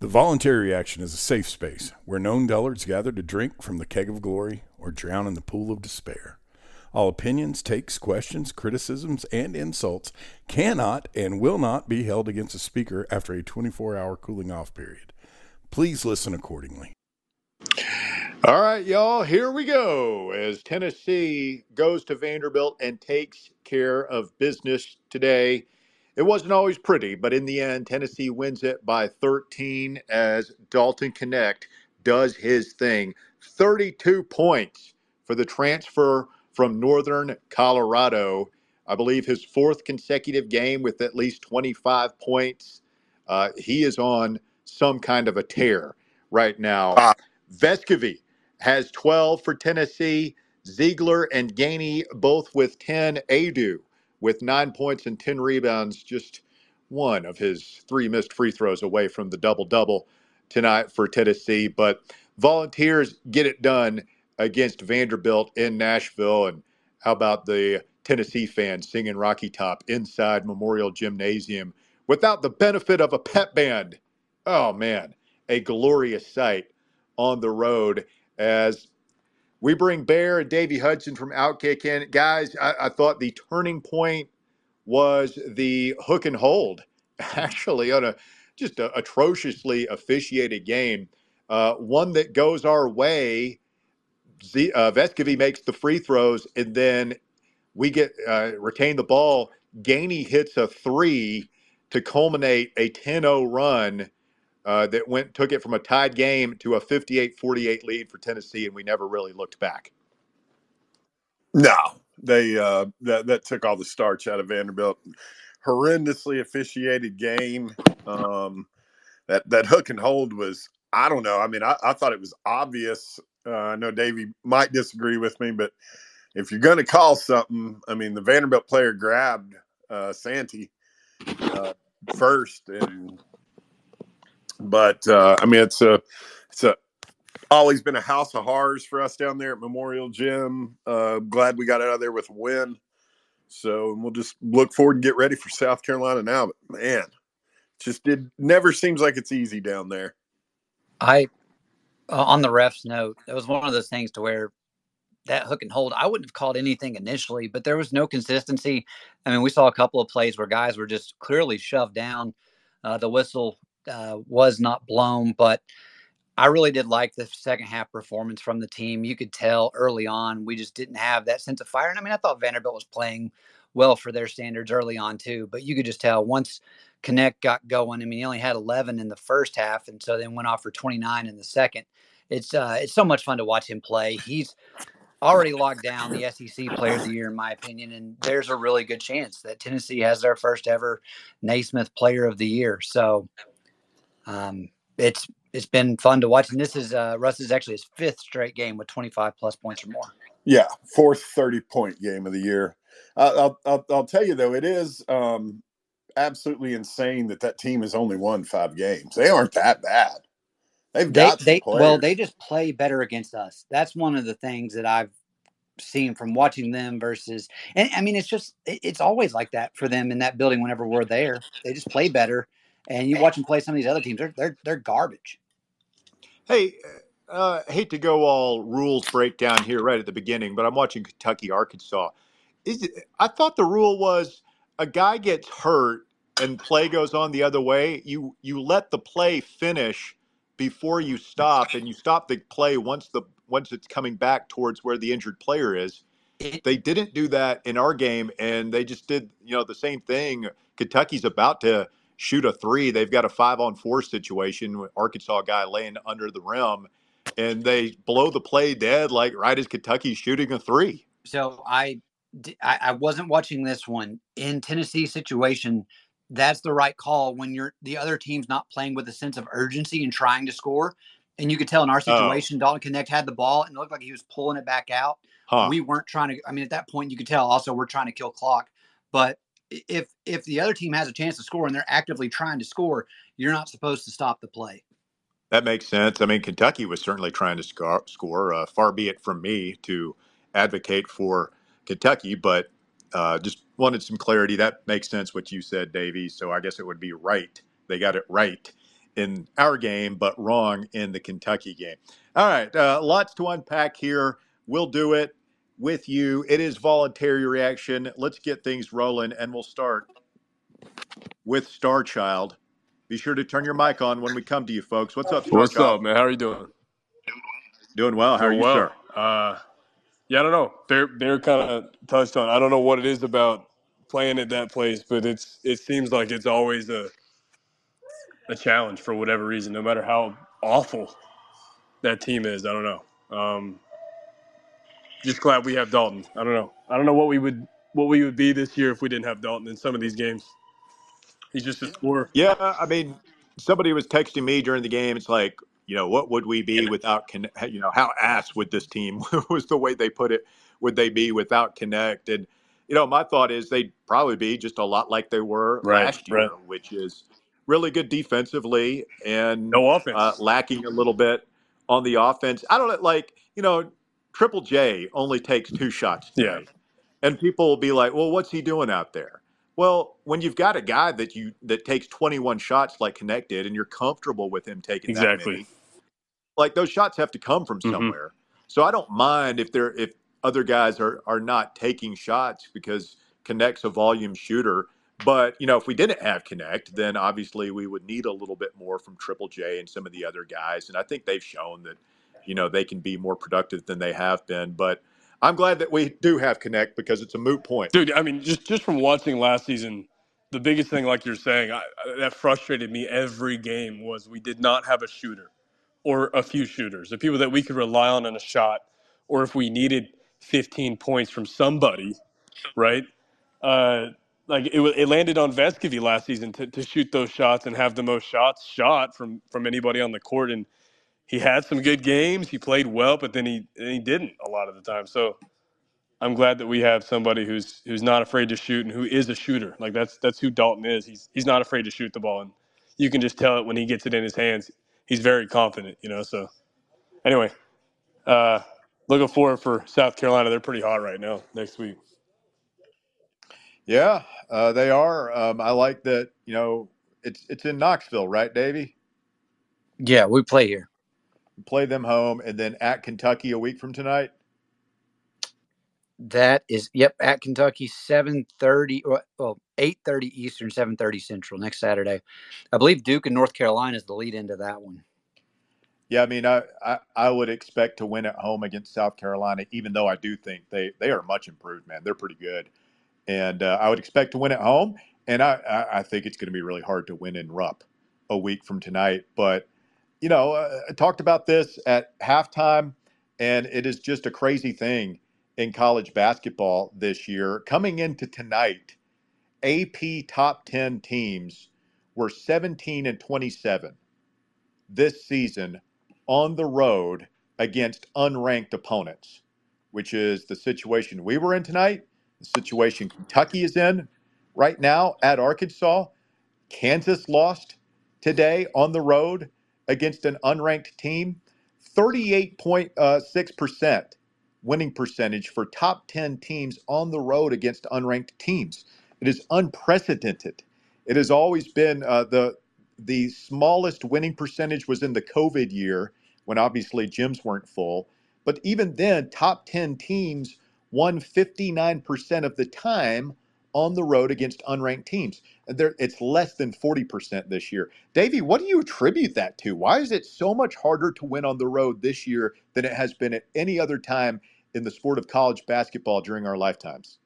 The voluntary reaction is a safe space where known dullards gather to drink from the keg of glory or drown in the pool of despair. All opinions, takes, questions, criticisms, and insults cannot and will not be held against a speaker after a 24 hour cooling off period. Please listen accordingly. All right, y'all, here we go as Tennessee goes to Vanderbilt and takes care of business today. It wasn't always pretty, but in the end, Tennessee wins it by 13 as Dalton Knecht does his thing. 32 points for the transfer from Northern Colorado. I believe his fourth consecutive game with at least 25 points. Uh, he is on some kind of a tear right now. Ah. Vescovi has 12 for Tennessee. Zeigler and Gainey both with 10. Aidoo with nine points and 10 rebounds, just one of his three missed free throws away from the double double tonight for Tennessee. But Volunteers get it done against Vanderbilt in Nashville. And how about the Tennessee fans singing Rocky Top inside Memorial Gymnasium without the benefit of a pep band? Oh, man, a glorious sight on the road as we bring Bear and Davey Hudson from Outkick in. Guys, I, I thought the turning point was the hook and hold, actually, on a just a atrociously officiated game. Uh, one that goes our way. Z, uh, Vescovi makes the free throws, and then we get uh, retain the ball. Gainey hits a three to culminate a 10-0 run uh, that went took it from a tied game to a 58-48 lead for Tennessee, and we never really looked back. No, they uh, that that took all the starch out of Vanderbilt. Horrendously officiated game. Um, that that hook and hold was I don't know. I mean, I, I thought it was obvious. Uh, I know Davey might disagree with me, but if you're going to call something, I mean, the Vanderbilt player grabbed uh, Santi uh, first, and but uh, I mean, it's a it's a always been a house of horrors for us down there at Memorial Gym. Uh, glad we got out of there with a win. So we'll just look forward and get ready for South Carolina now. But man, just it never seems like it's easy down there. I, uh, on the refs note, it was one of those things to where that hook and hold, I wouldn't have called anything initially, but there was no consistency. I mean, we saw a couple of plays where guys were just clearly shoved down. Uh, the whistle uh, was not blown, but I really did like the second half performance from the team. You could tell early on we just didn't have that sense of fire. And I mean, I thought Vanderbilt was playing well for their standards early on too, but you could just tell once Knecht got going. I mean, he only had 11 in the first half, and so then went off for 29 in the second. It's uh, it's so much fun to watch him play. He's already locked down the SEC Player of the Year, in my opinion, and there's a really good chance that Tennessee has their first ever Naismith Player of the Year. So um, it's it's been fun to watch, and this is uh, Russ is actually his fifth straight game with 25 plus points or more. Yeah, fourth 30 point game of the year. Uh, I'll, I'll, I'll tell you though, it is um, absolutely insane that that team has only won five games. They aren't that bad. They've They got some they well they just play better against us. That's one of the things that I've seen from watching them versus and I mean it's just it- it's always like that for them in that building whenever we're there. They just play better. And you watch them play some of these other teams, they're they're they're garbage. Hey, uh, I hate to go all rules breakdown here right at the beginning, but I'm watching Kentucky Arkansas. Is it, I thought the rule was a guy gets hurt and play goes on the other way. You you let the play finish before you stop, and you stop the play once the once it's coming back towards where the injured player is. They didn't do that in our game, and they just did you know the same thing. Kentucky's about to shoot a three. They've got a five on four situation with Arkansas guy laying under the rim, and they blow the play dead like right as Kentucky's shooting a three. so I, I wasn't watching this one in Tennessee situation. That's the right call when you're the other team's not playing with a sense of urgency and trying to score. And you could tell in our Oh, situation, Dalton Knecht had the ball and it looked like he was pulling it back out. huh. We weren't trying to. I mean, at that point, you could tell. Also, we're trying to kill clock. But if if the other team has a chance to score and they're actively trying to score, you're not supposed to stop the play. That makes sense. I mean, Kentucky was certainly trying to score. score uh, far be it from me to advocate for Kentucky, but uh, just wanted some clarity. That makes sense what you said, Davey. So I guess it would be right. They got it right in our game, but wrong in the Kentucky game. All right, uh, lots to unpack here. We'll do it with you. It is voluntary reaction. Let's get things rolling, and we'll start with Star Child. Be sure to turn your mic on when we come to you, folks. What's up, Star What's Child? up, man? How are you doing? Doing well. How are Doing you, sir? Uh, yeah, I don't know. They're they're kind of touched on. I don't know what it is about playing at that place, but it's it seems like it's always a a challenge for whatever reason, no matter how awful that team is. I don't know. Um, just glad we have Dalton. I don't know. I don't know what we would what we would be this year if we didn't have Dalton in some of these games. He's just a scorer. Yeah, I mean, somebody was texting me during the game. It's like, you know, what would we be without Knecht? You know, how ass would this team was the way they put it. Would they be without Knecht? And you know, my thought is they'd probably be just a lot like they were Right, last year, right. which is really good defensively and No offense. uh, lacking a little bit on the offense. I don't know, like you know, Triple J only takes two shots Yeah. and people will be like, "Well, what's he doing out there?" Well, when you've got a guy that you that takes 21 shots like Knecht did, and you're comfortable with him taking that Exactly. many, like those shots have to come from Mhm. somewhere. So I don't mind if they're if other guys are are not taking shots because Knecht's a volume shooter. But you know, if we didn't have Knecht, then obviously we would need a little bit more from Triple J and some of the other guys. And I think they've shown that, you know, they can be more productive than they have been. But I'm glad that we do have Knecht because it's a moot point. Dude, I mean, just just from watching last season, the biggest thing, like you're saying, I, that frustrated me every game was we did not have a shooter or a few shooters, the people that we could rely on in a shot, or if we needed 15 points from somebody, right? Uh, like it, it landed on Vescovi last season to, to shoot those shots and have the most shots shot from from anybody on the court, and he had some good games. He played well, but then he then he didn't a lot of the time. So. I'm glad that we have somebody who's who's not afraid to shoot and who is a shooter. Like that's that's who Dalton is. He's he's not afraid to shoot the ball, and you can just tell it when he gets it in his hands. He's very confident, you know. So anyway, uh, looking forward for South Carolina. They're pretty hot right now. Next week, Yeah, uh, they are. Um, I like that. You know, it's it's in Knoxville, right, Davey? Yeah, we play here. Play them home, and then at Kentucky a week from tonight. That is yep at Kentucky seven thirty or well eight thirty Eastern seven thirty Central next Saturday. I believe Duke and North Carolina is the lead into that one. Yeah, I mean, I, I, I would expect to win at home against South Carolina, even though I do think they, they are much improved, man. They're pretty good. And uh, I would expect to win at home. And I, I, I think it's going to be really hard to win in Rupp a week from tonight. But, you know, uh, I talked about this at halftime, and it is just a crazy thing in college basketball this year. Coming into tonight, AP top 10 teams were 17 and 27 this season on the road against unranked opponents, which is the situation we were in tonight, the situation Kentucky is in right now at Arkansas. Kansas lost today on the road against an unranked team. 38.6% winning percentage for top 10 teams on the road against unranked teams. It is unprecedented. It has always been uh, the the smallest winning percentage was in the COVID year when obviously gyms weren't full. But even then, top 10 teams won 59% of the time on the road against unranked teams. There, it's less than 40% this year. Davey, what do you attribute that to? Why is it so much harder to win on the road this year than it has been at any other time in the sport of college basketball during our lifetimes?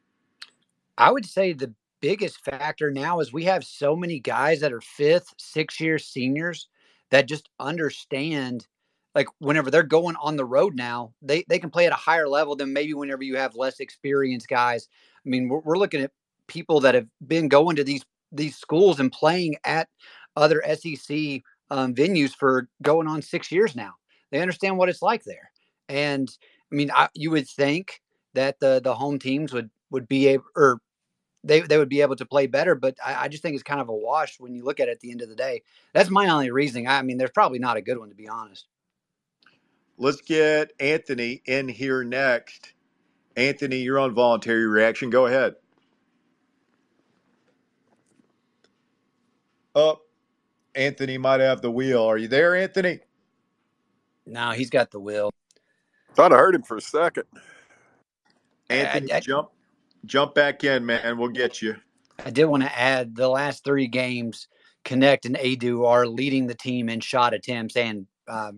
I would say the biggest factor now is we have so many guys that are fifth, six year seniors that just understand like whenever they're going on the road now, they, they can play at a higher level than maybe whenever you have less experienced guys. I mean, we're, we're looking at people that have been going to these these schools and playing at other SEC um, venues for going on six years now. They understand what it's like there, and I mean, I, you would think that the the home teams would would be able or they they would be able to play better, but I, I just think it's kind of a wash when you look at it at the end of the day. That's my only reasoning. I mean, there's probably not a good one to be honest. Let's get Anthony in here next. Anthony, you're on voluntary reaction. Go ahead. Oh, Anthony might have the wheel. Are you there, Anthony? No, he's got the wheel. Thought I heard him for a second. Anthony, I- I- jump jump back in, man. We'll get you. I did want to add the last three games, Knecht and Aidoo are leading the team in shot attempts, and uh,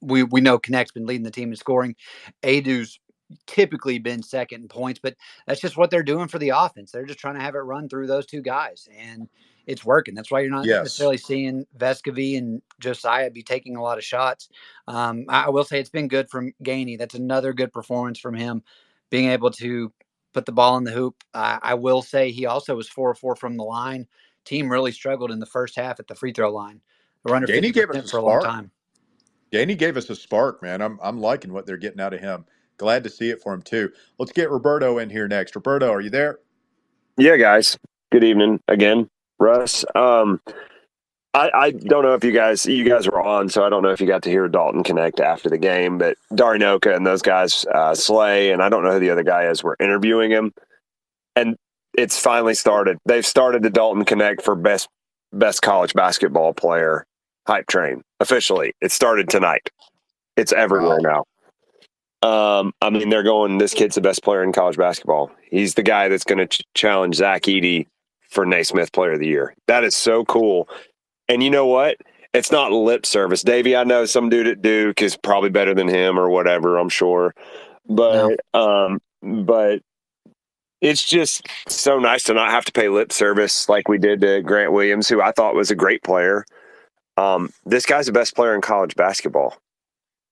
we we know Knecht's been leading the team in scoring. Aidoo's typically been second in points, but that's just what they're doing for the offense. They're just trying to have it run through those two guys, and it's working. That's why you're not Yes. necessarily seeing Vescovi and Josiah be taking a lot of shots. Um, I I will say it's been good from Gainey. That's another good performance from him, being able to put the ball in the hoop. Uh, I will say he also was four or four from the line. Team really struggled in the first half at the free throw line. They were under Gainey gave us a for a long time. Gainey gave us a spark, man. I'm I'm liking what they're getting out of him. Glad to see it for him too. Let's get Roberto in here next. Roberto, are you there? Yeah, guys. Good evening again, Russ. Um, I, I don't know if you guys you guys were on, so I don't know if you got to hear Dalton Knecht after the game, but Dari Nowkhah and those guys, uh, Slay, and I don't know who the other guy is, were interviewing him, and it's finally started. They've started the Dalton Knecht for best best college basketball player hype train officially. It started tonight. It's everywhere now. Um, I mean, they're going. This kid's the best player in college basketball. He's the guy that's going to ch- challenge Zach Edey for Naismith Player of the Year. That is so cool. And you know what? It's not lip service, Davey. I know some dude at Duke is probably better than him or whatever. I'm sure, but um, but it's just so nice to not have to pay lip service like we did to Grant Williams, who I thought was a great player. Um, this guy's the best player in college basketball.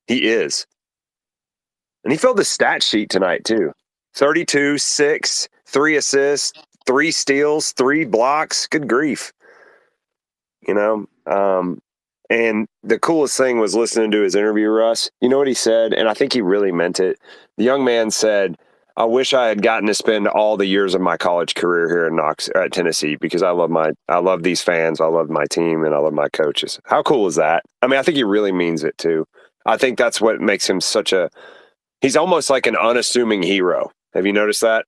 He is. And he filled the stat sheet tonight, too 32, 6, three assists, three steals, three blocks. Good grief. You know, um, and the coolest thing was listening to his interview, Russ. You know what he said? And I think he really meant it. The young man said, I wish I had gotten to spend all the years of my college career here in Knox at Tennessee because I love my I love these fans, I love my team, and I love my coaches. How cool is that? I mean, I think he really means it too. I think that's what makes him such a he's almost like an unassuming hero. Have you noticed that?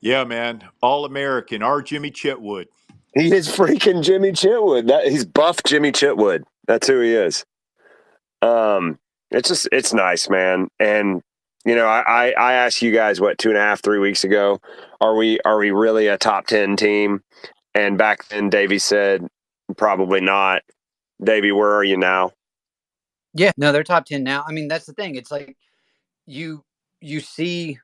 Yeah, man. All American. Our Jimmy Chitwood. He is freaking Jimmy Chitwood. That he's buff Jimmy Chitwood. That's who he is. Um, it's just it's nice, man. And you know, I, I I asked you guys what two and a half, three weeks ago, are we are we really a top ten team? And back then, Davey said probably not. Davey, where are you now? Yeah, no, they're top ten now. I mean, that's the thing. It's like you you see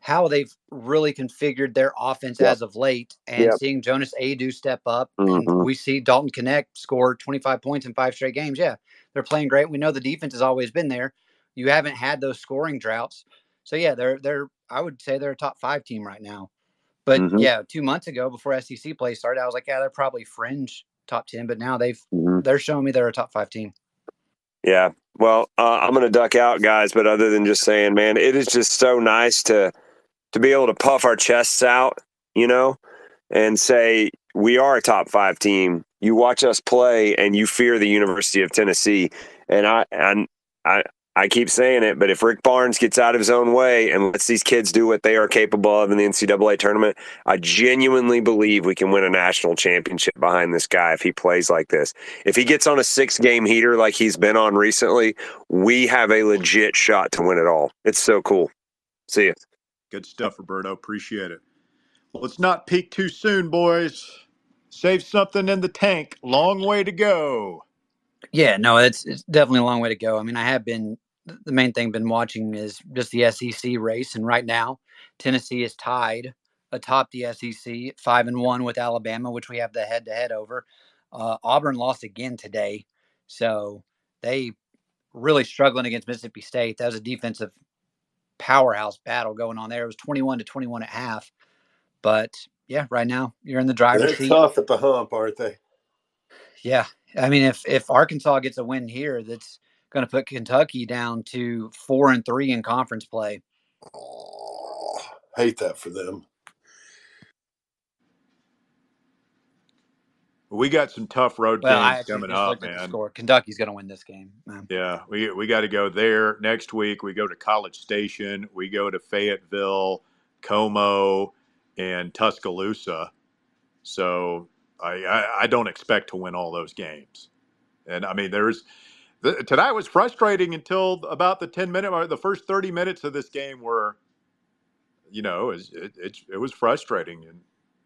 how they've really configured their offense Yep. as of late, and Yep. seeing Jonas Aidoo step up, Mhm. and we see Dalton Knecht score 25 points in five straight games. Yeah, they're playing great. We know the defense has always been there. You haven't had those scoring droughts, so yeah, they're they're. I would say they're a top five team right now. But Mhm. yeah, two months ago before SEC play started, I was like, yeah, they're probably fringe top ten. But now they've Mhm. they're showing me they're a top five team. Yeah. Well, uh, I'm going to duck out, guys. But other than just saying, man, it is just so nice to to be able to puff our chests out, you know, and say we are a top five team. You watch us play, and you fear the University of Tennessee. And I and I I keep saying it, but if Rick Barnes gets out of his own way and lets these kids do what they are capable of in the NCAA tournament, I genuinely believe we can win a national championship behind this guy if he plays like this. If he gets on a six game heater like he's been on recently, we have a legit shot to win it all. It's so cool. See you. Good stuff, Roberto. Appreciate it. Well, let's not peak too soon, boys. Save something in the tank. Long way to go. Yeah, no, it's it's definitely a long way to go. I mean, I have been the main thing been watching is just the SEC race, and right now Tennessee is tied atop the SEC five and one with Alabama, which we have the head to head over. Uh, Auburn lost again today, so they really struggling against Mississippi State. That was a defensive powerhouse battle going on there. It was twenty one to twenty one at half, but yeah, right now you're in the driver's They're seat. tough at the hump, aren't they? Yeah, I mean, if if Arkansas gets a win here, that's going to put Kentucky down to four and three in conference play. Oh, hate that for them. We got some tough road Well, games coming up, man. score. Kentucky's going to win this game. Um, Yeah, we we got to go there next week. We go to College Station. We go to Fayetteville, Como, and Tuscaloosa. So I, I, I don't expect to win all those games. And I mean, there's the, tonight was frustrating until about the 10 minute or the first 30 minutes of this game were, you know, it, it, it, it was frustrating. And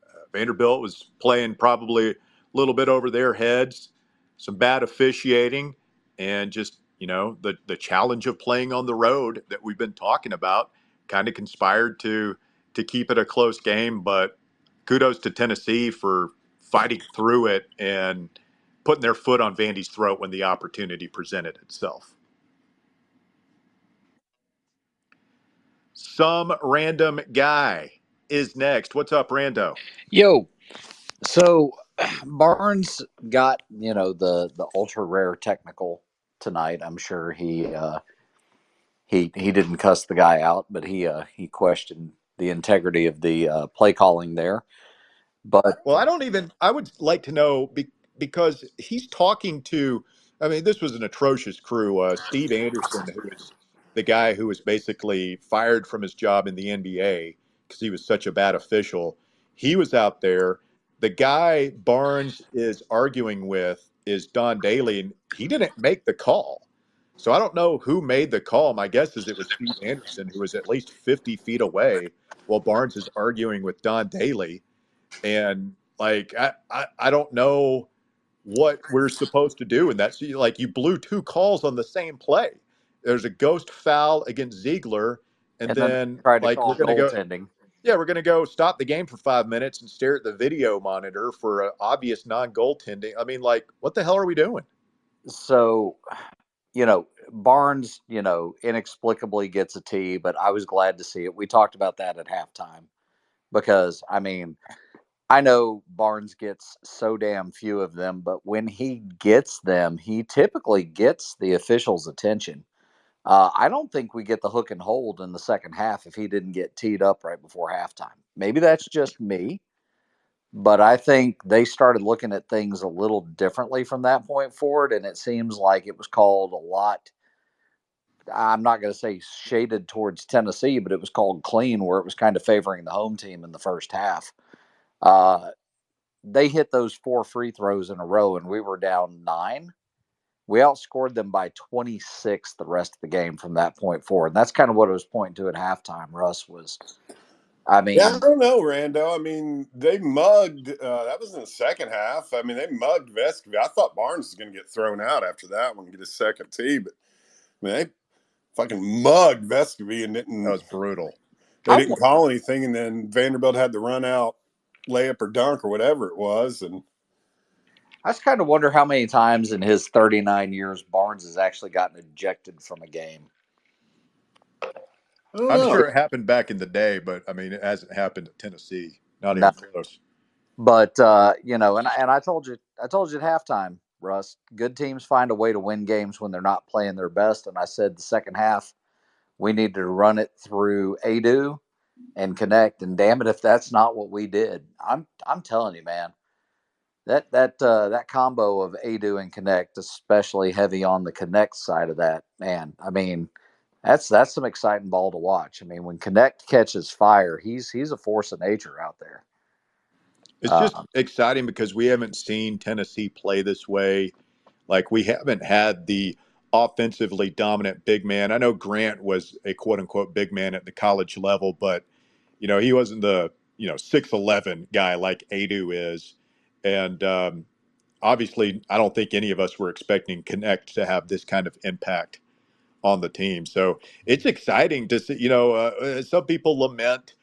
uh, Vanderbilt was playing probably a little bit over their heads, some bad officiating, and just, you know, the, the challenge of playing on the road that we've been talking about kind of conspired to to keep it a close game. But kudos to Tennessee for fighting through it and putting their foot on Vandy's throat when the opportunity presented itself. Some random guy is next. What's up, Rando? Yo, so Barnes got you know the the ultra rare technical tonight. I'm sure he uh, he he didn't cuss the guy out, but he uh, he questioned the integrity of the uh, play calling there. But Well, I don't even. I would like to know be, because he's talking to. I mean, this was an atrocious crew. Uh, Steve Anderson, who is the guy who was basically fired from his job in the NBA because he was such a bad official. He was out there. The guy Barnes is arguing with is Don Daly, and he didn't make the call. So I don't know who made the call. My guess is it was Steve Anderson, who was at least 50 feet away while Barnes is arguing with Don Daly. And like, I, I, I don't know what we're supposed to do. And that's like, you blew two calls on the same play. There's a ghost foul against Zeigler. And, and then then, like, we're going to go. Yeah, we're going to go stop the game for five minutes and stare at the video monitor for obvious non goaltending. I mean, like, what the hell are we doing? So, you know, Barnes, you know, inexplicably gets a T, but I was glad to see it. We talked about that at halftime because, I mean, I know Barnes gets so damn few of them, but when he gets them, he typically gets the officials' attention. Uh, I don't think we get the hook and hold in the second half if he didn't get teed up right before halftime. Maybe that's just me, but I think they started looking at things a little differently from that point forward, and it seems like it was called a lot. I'm not going to say shaded towards Tennessee, but it was called clean, where it was kind of favoring the home team in the first half. Uh, they hit those four free throws in a row, and we were down nine. We outscored them by 26 the rest of the game from that point forward. And that's kind of what it was pointing to at halftime. Russ was, I mean, Yeah, I don't know, Rando. I mean, they mugged. Uh, that was in the second half. I mean, they mugged Vescovi. I thought Barnes was going to get thrown out after that one, get his second tee, but I mean, they fucking mugged Vescovi and didn't. That was brutal. they I didn't call anything, and then Vanderbilt had to run out layup or dunk or whatever it was, and I just kind of wonder how many times in his 39 years Barnes has actually gotten ejected from a game. I don't I'm know. sure it happened back in the day, but I mean, it hasn't happened at Tennessee. Not No. even close. But uh, you know, and and I told you, I told you at halftime, Russ. Good teams find a way to win games when they're not playing their best. And I said the second half, we needed to run it through Aidoo and Knecht. And damn it, if that's not what we did, I'm I'm telling you, man, that that uh, that combo of Aidoo and Knecht, especially heavy on the Knecht side of that, man. I mean, that's that's some exciting ball to watch. I mean, when Knecht catches fire, he's he's a force of nature out there. It's just Um, exciting because we haven't seen Tennessee play this way. Like we haven't had the offensively dominant big man. I know Grant was a quote unquote big man at the college level, but you know he wasn't the you know six eleven guy like Aidoo is, and um, obviously I don't think any of us were expecting Knecht to have this kind of impact on the team. So it's exciting to see. You know, uh, some people lament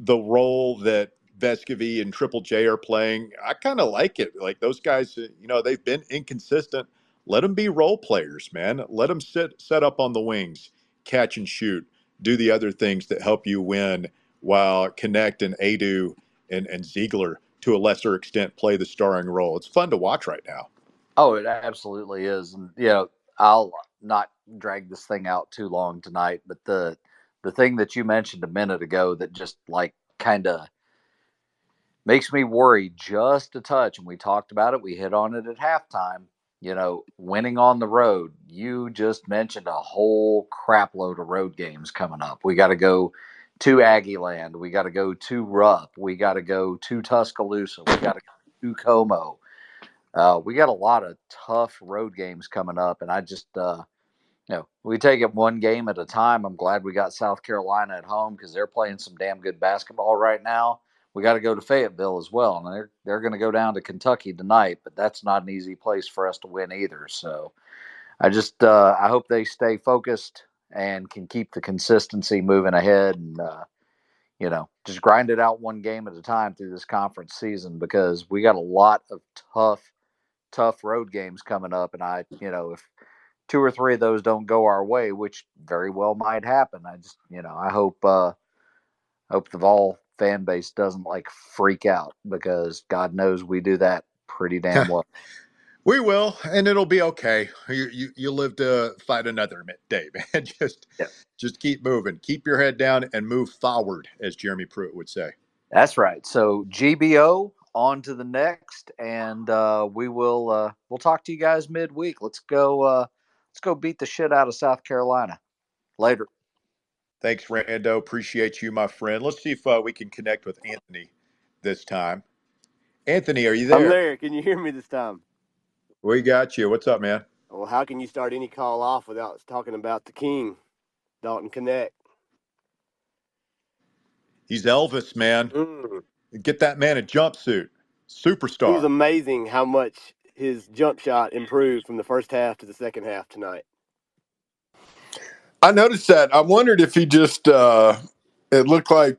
the role that Vescovi and Triple J are playing. I kind of like it. Like those guys, uh, you know, they've been inconsistent. Let them be role players, man. Let them sit set up on the wings, catch and shoot, do the other things that help you win. While Knecht and Aidoo and and Zeigler, to a lesser extent, play the starring role. It's fun to watch right now. Oh, it absolutely is, and you know, I'll not drag this thing out too long tonight. But the the thing that you mentioned a minute ago that just like kind of makes me worry just a touch, and we talked about it. We hit on it at halftime. You know, winning on the road. You just mentioned a whole crap load of road games coming up. We got to go to Aggie Land. We got to go to Rupp. We got to go to Tuscaloosa. We got to to Como. Uh, we got a lot of tough road games coming up, and I just, uh, you know, we take it one game at a time. I'm glad we got South Carolina at home because they're playing some damn good basketball right now. We got to go to Fayetteville as well, and they're they're going to go down to Kentucky tonight, but that's not an easy place for us to win either. So, I just uh, I hope they stay focused and can keep the consistency moving ahead, and uh, you know, just grind it out one game at a time through this conference season because we got a lot of tough tough road games coming up. And I, you know, if two or three of those don't go our way, which very well might happen, I just, you know, I hope, uh, hope the Vol fan base doesn't like freak out because God knows we do that pretty damn well. We will, and it'll be okay. You you, you live to fight another day, man. just Yeah. just keep moving, keep your head down, and move forward, as Jeremy Pruitt would say. That's right. So GBO on to the next, and uh, we will uh, we'll talk to you guys midweek. Let's go. Uh, let's go beat the shit out of South Carolina. Later. Thanks, Rando. Appreciate you, my friend. Let's see if uh, we can connect with Anthony this time. Anthony, are you there? I'm there. Can you hear me this time? We got you. What's up, man? Well, how can you start any call off without talking about the king, Dalton Knecht? He's Elvis, man. Mm. Get that man a jumpsuit. Superstar. It was amazing how much his jump shot improved from the first half to the second half tonight. I noticed that. I wondered if he just uh it looked like,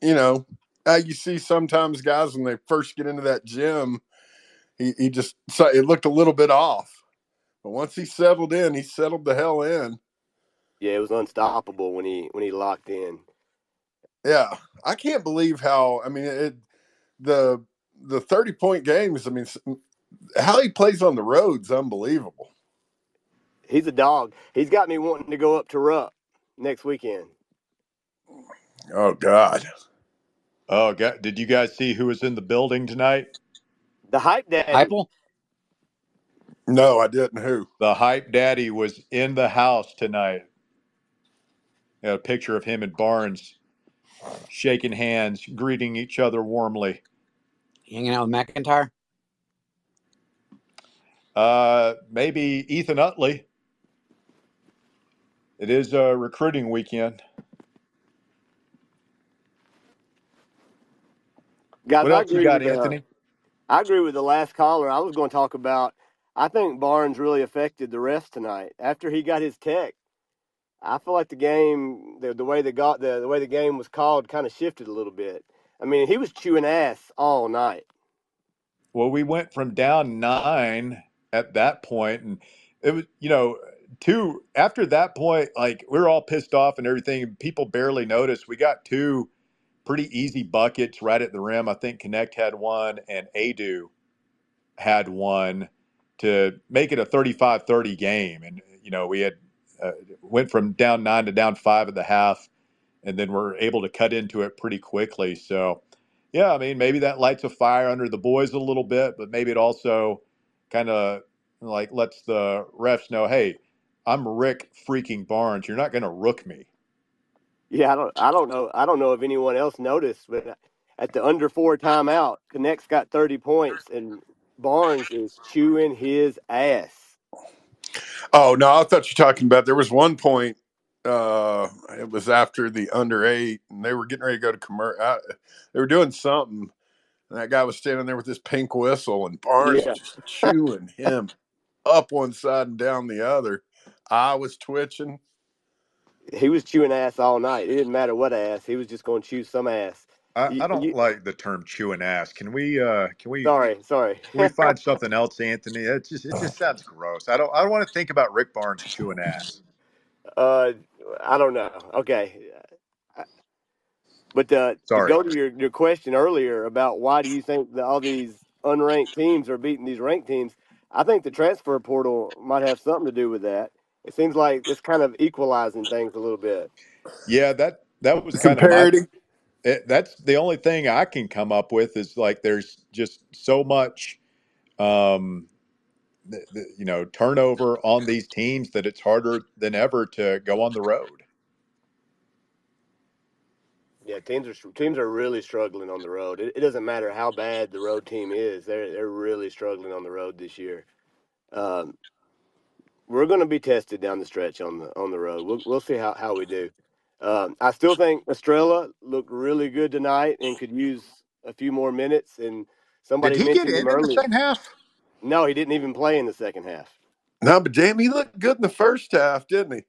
you know, how you see sometimes guys when they first get into that gym, he, he just so it looked a little bit off. But once he settled in, he settled the hell in. Yeah, it was unstoppable when he when he locked in. Yeah. I can't believe how I mean it the the 30 point games, I mean how he plays on the road's unbelievable. He's a dog. He's got me wanting to go up to Rupp next weekend. Oh God. Oh, God. Did you guys see who was in the building tonight? The hype daddy. Heupel? No, I didn't who. The hype daddy was in the house tonight. Got a picture of him and Barnes shaking hands, greeting each other warmly. Hanging out with McIntyre? Uh, maybe Ethan Utley. It is a recruiting weekend. Guys, What I else you agree got, with, uh, Anthony? I agree with the last caller. I was going to talk about. I think Barnes really affected the rest tonight. After he got his tech, I feel like the game, the, the way the got the, the way the game was called, kind of shifted a little bit. I mean, he was chewing ass all night. Well, we went from down nine at that point, and it was, you know, two after that point, like we were all pissed off and everything. People barely noticed. We got two pretty easy buckets right at the rim. I think Knecht had one and Aidoo had one to make it a 35-30 game. And, you know, we had uh, went from down nine to down five at the half, and then we're able to cut into it pretty quickly. So, yeah, I mean, maybe that lights a fire under the boys a little bit, but maybe it also kind of like lets the refs know, hey, I'm Rick freaking Barnes. You're not going to rook me. Yeah, I don't, I don't know, I don't know if anyone else noticed, but at the under four timeout, Knecht's got thirty points, and Barnes is chewing his ass. Oh no, I thought you were talking about there was one point. Uh, it was after the under eight, and they were getting ready to go to commercial. They were doing something, and that guy was standing there with this pink whistle, and Barnes Yeah. just chewing him up one side and down the other. I was twitching. He was chewing ass all night. It didn't matter what ass. He was just going to chew some ass. I, You- I don't you- like the term chewing ass. Can we uh can we Sorry, sorry. can we find something else, Anthony? It just it just sounds gross. I don't I don't want to think about Rick Barnes chewing ass. Uh, I don't know. Okay, but uh, to go to your, your question earlier about why do you think that all these unranked teams are beating these ranked teams, I think the transfer portal might have something to do with that. It seems like it's kind of equalizing things a little bit. Yeah, that that was Some kind of my it, that's the only thing I can come up with is like there's just so much, um, th- th- you know, turnover on these teams that it's harder than ever to go on the road. Yeah, teams are teams are really struggling on the road. It, it doesn't matter how bad the road team is; they're they're really struggling on the road this year. Um, we're going to be tested down the stretch on the on the road. We'll we'll see how, how we do. Um, I still think Estrella looked really good tonight and could use a few more minutes. And somebody Did he get mentioned him in the earlier. second half? No, he didn't even play in the second half. No, but Jamie looked good in the first half, didn't he?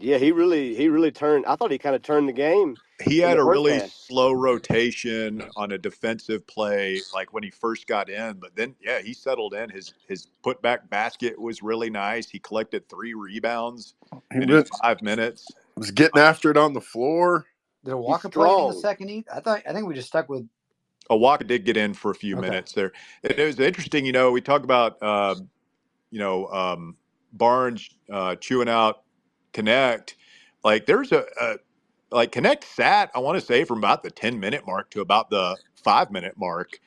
Yeah, he really he really turned. I thought he kind of turned the game. He had a really half. slow rotation on a defensive play, like when he first got in. But then, yeah, he settled in. His his putback basket was really nice. He collected three rebounds He in was, five minutes. was getting after it on the floor. Did a Walker play in the strong. second? E? I thought. I think we just stuck with. Awaka did get in for a few Okay. minutes there. It, it was interesting, you know. We talk about, uh, you know, um, Barnes uh, chewing out Knecht. Like there's a, a like Knecht sat, I want to say, from about the 10 minute mark to about the five minute mark.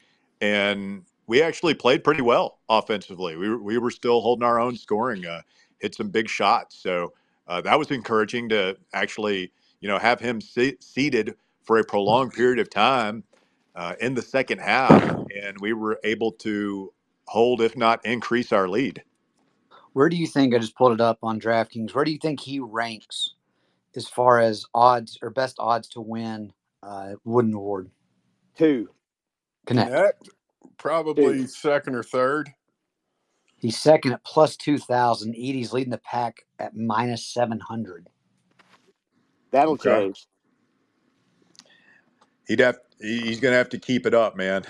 And we actually played pretty well offensively. We, we were still holding our own scoring, uh, hit some big shots. So uh, that was encouraging to actually, you know, have him se- seated for a prolonged period of time uh, in the second half. And we were able to hold, if not increase our lead. Where do you think? I just pulled it up on DraftKings. Where do you think he ranks as far as odds or best odds to win uh, Wooden Award? Two. Knecht. Knecht, probably second or third. He's second at plus two thousand. Edey's leading the pack at minus seven hundred. That'll Okay. change. He'd have he's going to have to keep it up, man.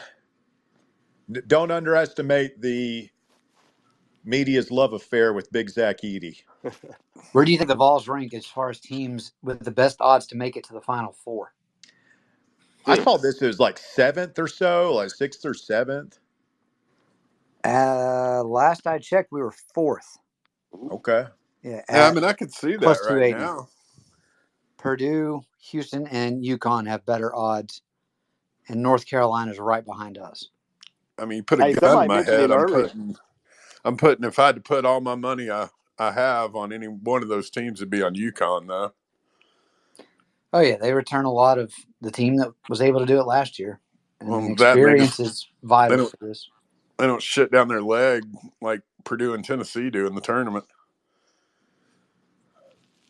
Don't underestimate the media's love affair with Big Zach Edey. Where do you think the Vols rank as far as teams with the best odds to make it to the Final Four? I saw this as like seventh or so, like sixth or seventh. Uh, last I checked, we were fourth. Okay. Yeah, Yeah, I mean, I could see that plus right 280. now. Purdue, Houston, and UConn have better odds, and North Carolina is right behind us. I mean, you put a Hey, gun in my head. I'm earlier. putting, I'm putting. If I had to put all my money I I have on any one of those teams, it'd be on UConn, though. Oh yeah, they return a lot of the team that was able to do it last year, and Well, experience just- is vital for this. They don't shit down their leg like Purdue and Tennessee do in the tournament.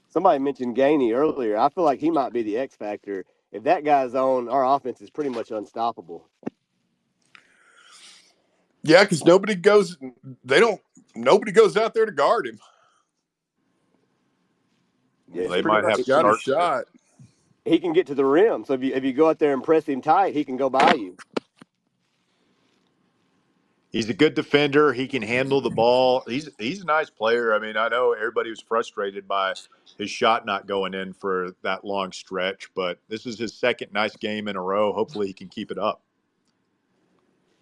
Somebody mentioned Gainey earlier. I feel like he might be the X factor. If that guy's on, our offense is pretty much unstoppable. Yeah, because nobody goes. They don't. Nobody goes out there to guard him. Yeah, They might have He's got a shot. He can get to the rim. So if you if you go out there and press him tight, he can go by you. He's a good defender. He can handle the ball. He's he's a nice player. I mean, I know everybody was frustrated by his shot not going in for that long stretch, but this is his second nice game in a row. Hopefully, he can keep it up.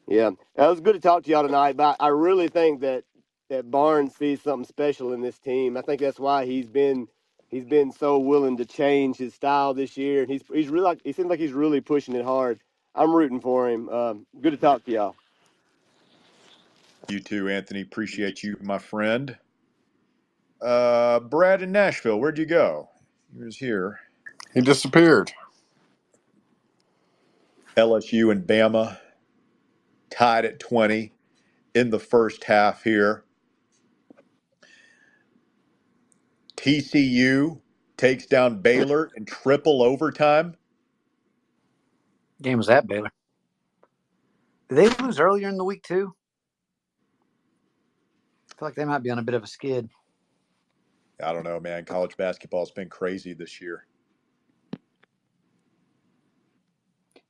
Yeah, that was good to talk to y'all tonight. But I really think that that Barnes sees something special in this team. I think that's why he's been he's been so willing to change his style this year. And he's he's really like, he seems like he's really pushing it hard. I'm rooting for him. Um, good to talk to y'all. You too, Anthony. Appreciate you, my friend. Uh, Brad in Nashville, where'd you go? He was here. He disappeared. LSU and Bama tied at 20 in the first half here. TCU takes down Baylor in triple overtime. game was that Baylor? Did they lose earlier in the week too? I feel like they might be on a bit of a skid. I don't know, man. College basketball's been crazy this year.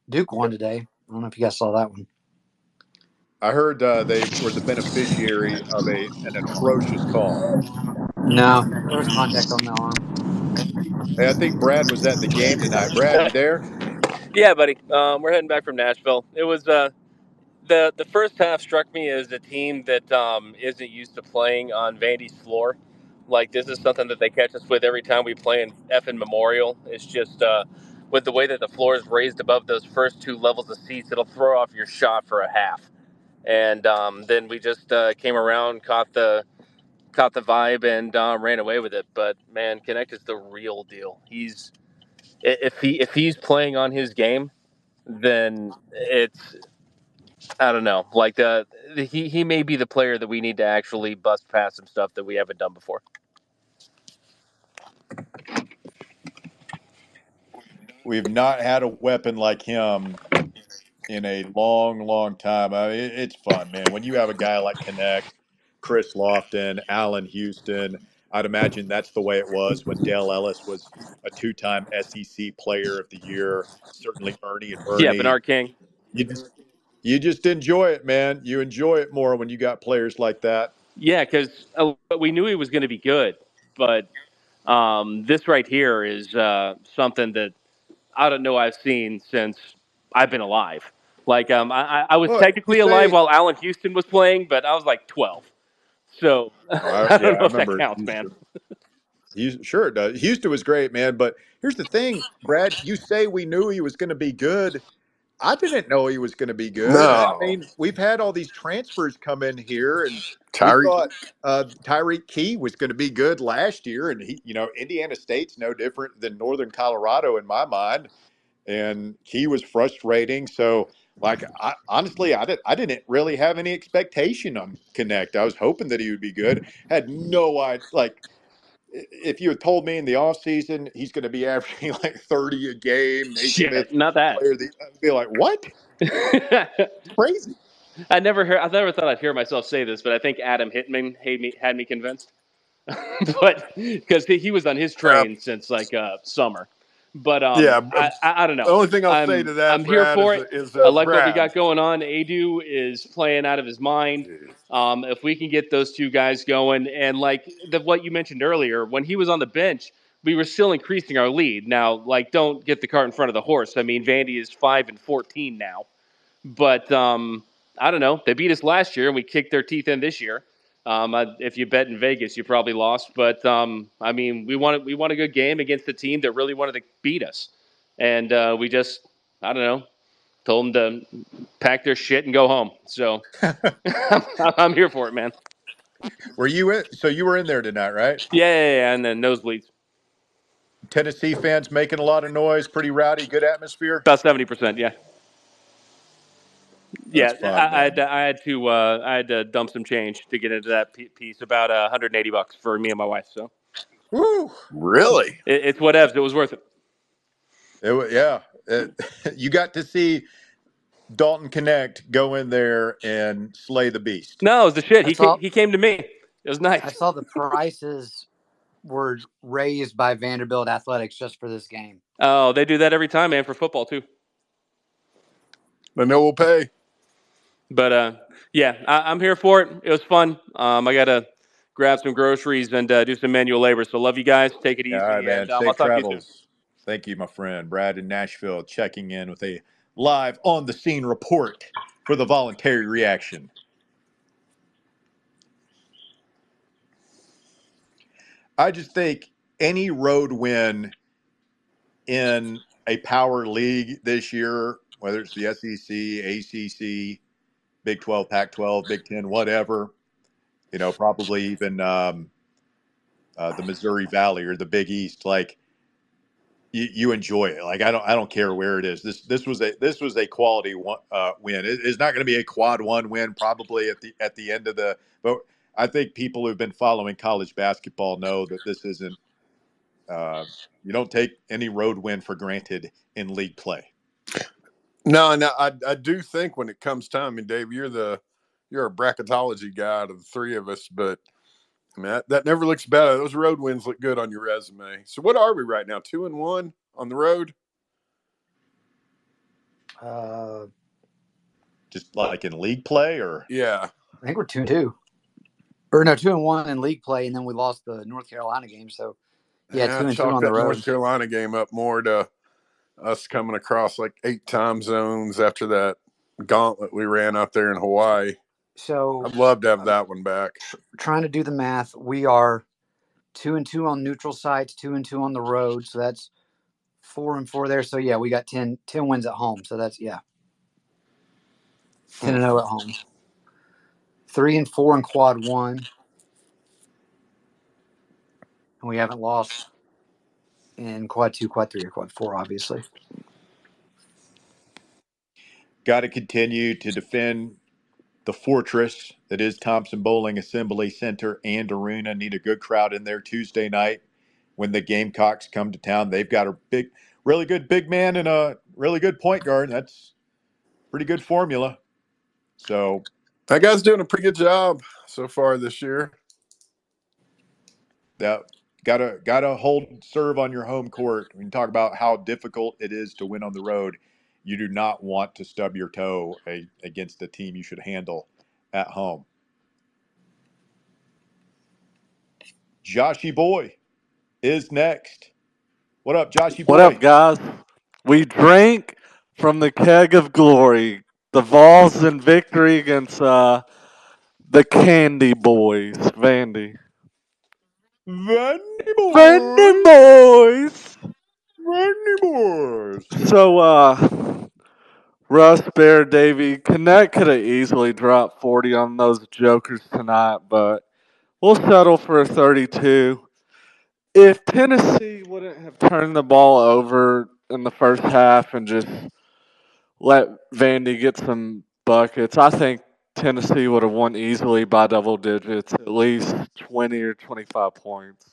Duke won today. I don't know if you guys saw that one. I heard uh, they were the beneficiary of a an atrocious call. No, there was contact on the arm. Hey, I think Brad was at the game tonight. Brad, you there? Yeah, buddy. Um, we're heading back from Nashville. It was uh, the the first half struck me as a team that um, isn't used to playing on Vandy's floor. Like this is something that they catch us with every time we play in effing Memorial. It's just uh, with the way that the floor is raised above those first two levels of seats, it'll throw off your shot for a half. And um, then we just uh, came around, caught the caught the vibe, and uh, ran away with it. But man, Knecht is the real deal. He's if he if he's playing on his game, then it's I don't know. Like the, the he he may be the player that we need to actually bust past some stuff that we haven't done before. We've not had a weapon like him in a long, long time. I mean, it's fun, man. When you have a guy like Knecht, Chris Lofton, Allan Houston, I'd imagine that's the way it was when Dale Ellis was a two-time SEC Player of the Year. Certainly, Ernie and Ernie. Yeah, Bernard King. You just, you just enjoy it, man. You enjoy it more when you got players like that. Yeah, because we knew he was going to be good, but um, this right here is uh, something that I don't know I've seen since I've been alive. Like um, I, I- I was Well, technically alive say- while Allan Houston was playing, but I was like twelve. So I- I don't yeah, I know if that remember counts, man. Houston, sure it does. Houston was great, man. But here's the thing, Brad. You say we knew he was going to be good. I didn't know he was going to be good. No. I mean, we've had all these transfers come in here, and we Tyree. thought uh, Tyreke Key was going to be good last year, and he, you know, Indiana State's no different than Northern Colorado in my mind, and Key was frustrating. So, like, I, honestly, I didn't, I didn't really have any expectation on Knecht. I was hoping that he would be good. Had no idea, like. If you had told me in the off season he's going to be averaging like 30 a game, Shit, not that. player, I'd be like, what? Crazy. I never heard. I never thought I'd hear myself say this, but I think Adam Hitman had me had me convinced. but because he, he was on his train since like uh, summer. But um, Yeah, I, I, I don't know. The only thing I'll I'm- say to that, I'm here Brad, for is, it. is I uh, like what we got going on. Aidoo is playing out of his mind. Um, if we can get those two guys going, and like the, what you mentioned earlier, when he was on the bench, we were still increasing our lead. Now, like, don't get the cart in front of the horse. I mean, Vandy is five and fourteen now, but um, I don't know. They beat us last year, and we kicked their teeth in this year. Um, I, if you bet in Vegas, you probably lost. But um, I mean, we wanted we won a good game against the team that really wanted to beat us, and uh, we just I don't know told them to pack their shit and go home. So I'm, I'm here for it, man. Were you in? So you were in there tonight, right? Yeah, yeah, yeah. And then nosebleeds, Tennessee fans making a lot of noise, pretty rowdy, good atmosphere. about seventy percent. Yeah. Yeah, That's fun, I, I, had to, I had to uh, I had to dump some change to get into that piece. About uh, 180 bucks for me and my wife. So Woo! Really? it, it's whatevs. It was worth it. It, wa- yeah, It- you got to see Dalton Knecht go in there and slay the beast. No, it was the shit. He That's came, he came to me. It was nice. I saw the prices were raised by Vanderbilt Athletics just for this game. Oh, they do that every time, man, for football too. They know we'll pay. But uh, yeah, I, I'm here for it. It was fun. Um, I gotta grab some groceries and uh, do some manual labor. So love you guys. Take it easy. All right, man. and, um, Safe to you travels. Thank you, my friend. Brad in Nashville checking in with a live on the scene report for the voluntary reaction. I just think any road win in a power league this year, whether it's the SEC, ACC, Big 12, Pac 12, Big 10, whatever, you know, probably even um, uh, the Missouri Valley or the Big East, like you, you enjoy it. Like I don't, I don't care where it is. This, this was a, this was a quality one, uh, win. It- it's not going to be a quad one win probably at the, at the end of the, but I think people who've been following college basketball know that this isn't, uh, you don't take any road win for granted in league play. No, no, I, I do think when it comes time, and Dave, you're the you're a bracketology guy out of the three of us, but I mean that, that never looks bad. Those road wins look good on your resume. So what are we right now? Two and one on the road. Uh, Just like in league play or Yeah, I think we're two and two, or no, two and one in league play, and then we lost the North Carolina game. So yeah, two and two chalk on the that road. North Carolina game up more to us coming across like eight time zones after that gauntlet we ran out there in Hawaii. So I'd love to have that one back. trying to do the math, we are two and two on neutral sites, two and two on the road. So that's four and four there. So yeah, we got 10, 10 wins at home. So that's yeah, ten and zero at home. Three and four in quad one, and we haven't lost in quad two, quad three, or quad four, obviously. Got to continue to defend the fortress that is Thompson Boling Assembly Center and Arena. Need a good crowd in there Tuesday night when the Gamecocks come to town. They've got a big, really good big man and a really good point guard. That's pretty good formula. So That guy's doing a pretty good job so far this year. that gotta gotta hold serve on your home court. We talk about how difficult it is to win on the road. You do not want to stub your toe a, against a team you should handle at home. Joshy Boy is next. What up, Joshy Boy? What up, guys? We drank from the keg of glory. The Vols in victory against uh, the Candy Boys. Vandy. Vandy Boy. Vandy Boys! Vandy Boys. So, uh, Russ, Bear, Davy, Knecht could have easily dropped 40 on those jokers tonight, but we'll settle for a 32. If Tennessee wouldn't have turned the ball over in the first half and just let Vandy get some buckets, I think Tennessee would have won easily by double digits, at least 20 or 25 points.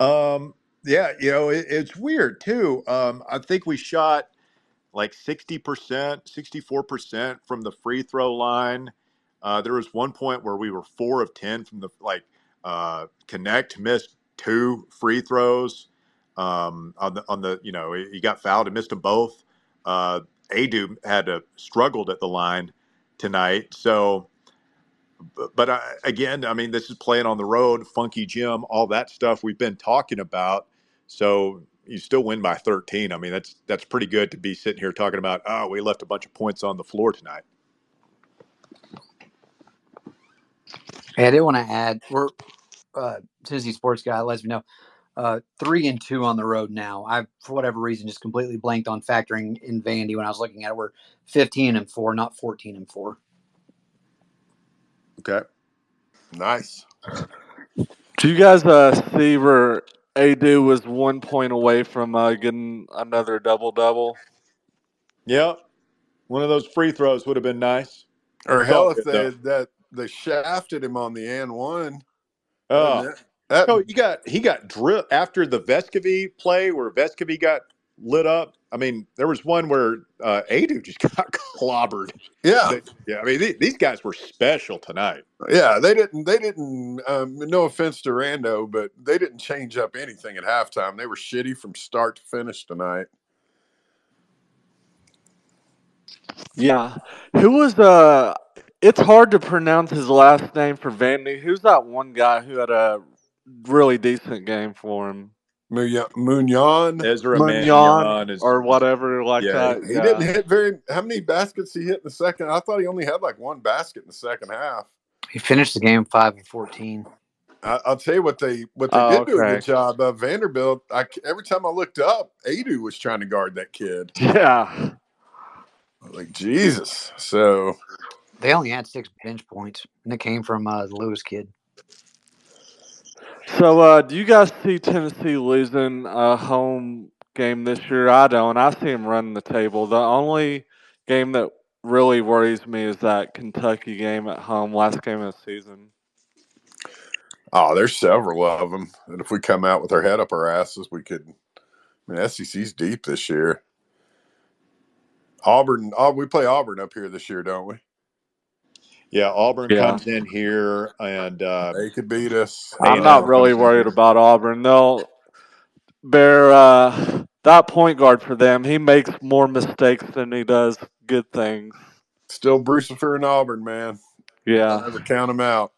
Um, yeah, you know, it, it's weird too. Um, I think we shot like 60%, 64% from the free throw line. Uh, there was one point where we were four of 10 from the like, uh, Knecht missed two free throws. Um, on the, on the, you know, he got fouled and missed them both. Uh, Aidoo had uh, struggled at the line tonight. So, but, but I, again, I mean, this is playing on the road, funky gym, all that stuff we've been talking about. So you still win by 13. I mean, that's that's pretty good to be sitting here talking about. Oh, we left a bunch of points on the floor tonight. Hey, I did want to add, we're uh, Tennessee sports guy lets me know uh, three and two on the road now. I, for whatever reason, just completely blanked on factoring in Vandy when I was looking at it. We're 15 and four, not 14 and four. Okay. Nice. Do you guys uh, see where Aidoo was one point away from uh, getting another double double? Yep. One of those free throws would have been nice. Or hell, if they though. that they shafted him on the and one. Oh, That, that you got he got drilled after the Vescovi play where Vescovi got lit up. I mean, there was one where uh, Aidoo just got clobbered. yeah, They- yeah, I mean, the- these guys were special tonight. yeah. They didn't. They didn't. Um, no offense to Rando, but they didn't change up anything at halftime. They were shitty from start to finish tonight. Yeah. Who was uh? It's hard to pronounce his last name for Vandy. Who's that one guy who had a really decent game for him? Munya- Manjon. Ezra Manjon is or whatever like Yeah, that. He yeah. didn't hit very. How many baskets he hit in the second? I thought he only had like one basket in the second half. He finished the game five and 14. I, I'll tell you what they what they Oh, did do a good job of. Vanderbilt. I c- every time I looked up, Aidoo was trying to guard that kid. Yeah. Like Jesus. So They only had six bench points, and it came from uh, the Lewis kid. So, uh, do you guys see Tennessee losing a home game this year? I don't. I see them running the table. The only game that really worries me is that Kentucky game at home, last game of the season. oh, there's several of them. And if we come out with our head up our asses, we could. I mean, SEC's deep this year. Auburn. Oh, we play Auburn up here this year, don't we? Yeah. Auburn Yeah. comes in here and uh, They could beat us. I'm A&M not really comes in worried here. about Auburn. They'll bear uh, that point guard for them. He makes more mistakes than he does good things. Still Brucifer and Auburn, man. I'll Yeah. never count them out.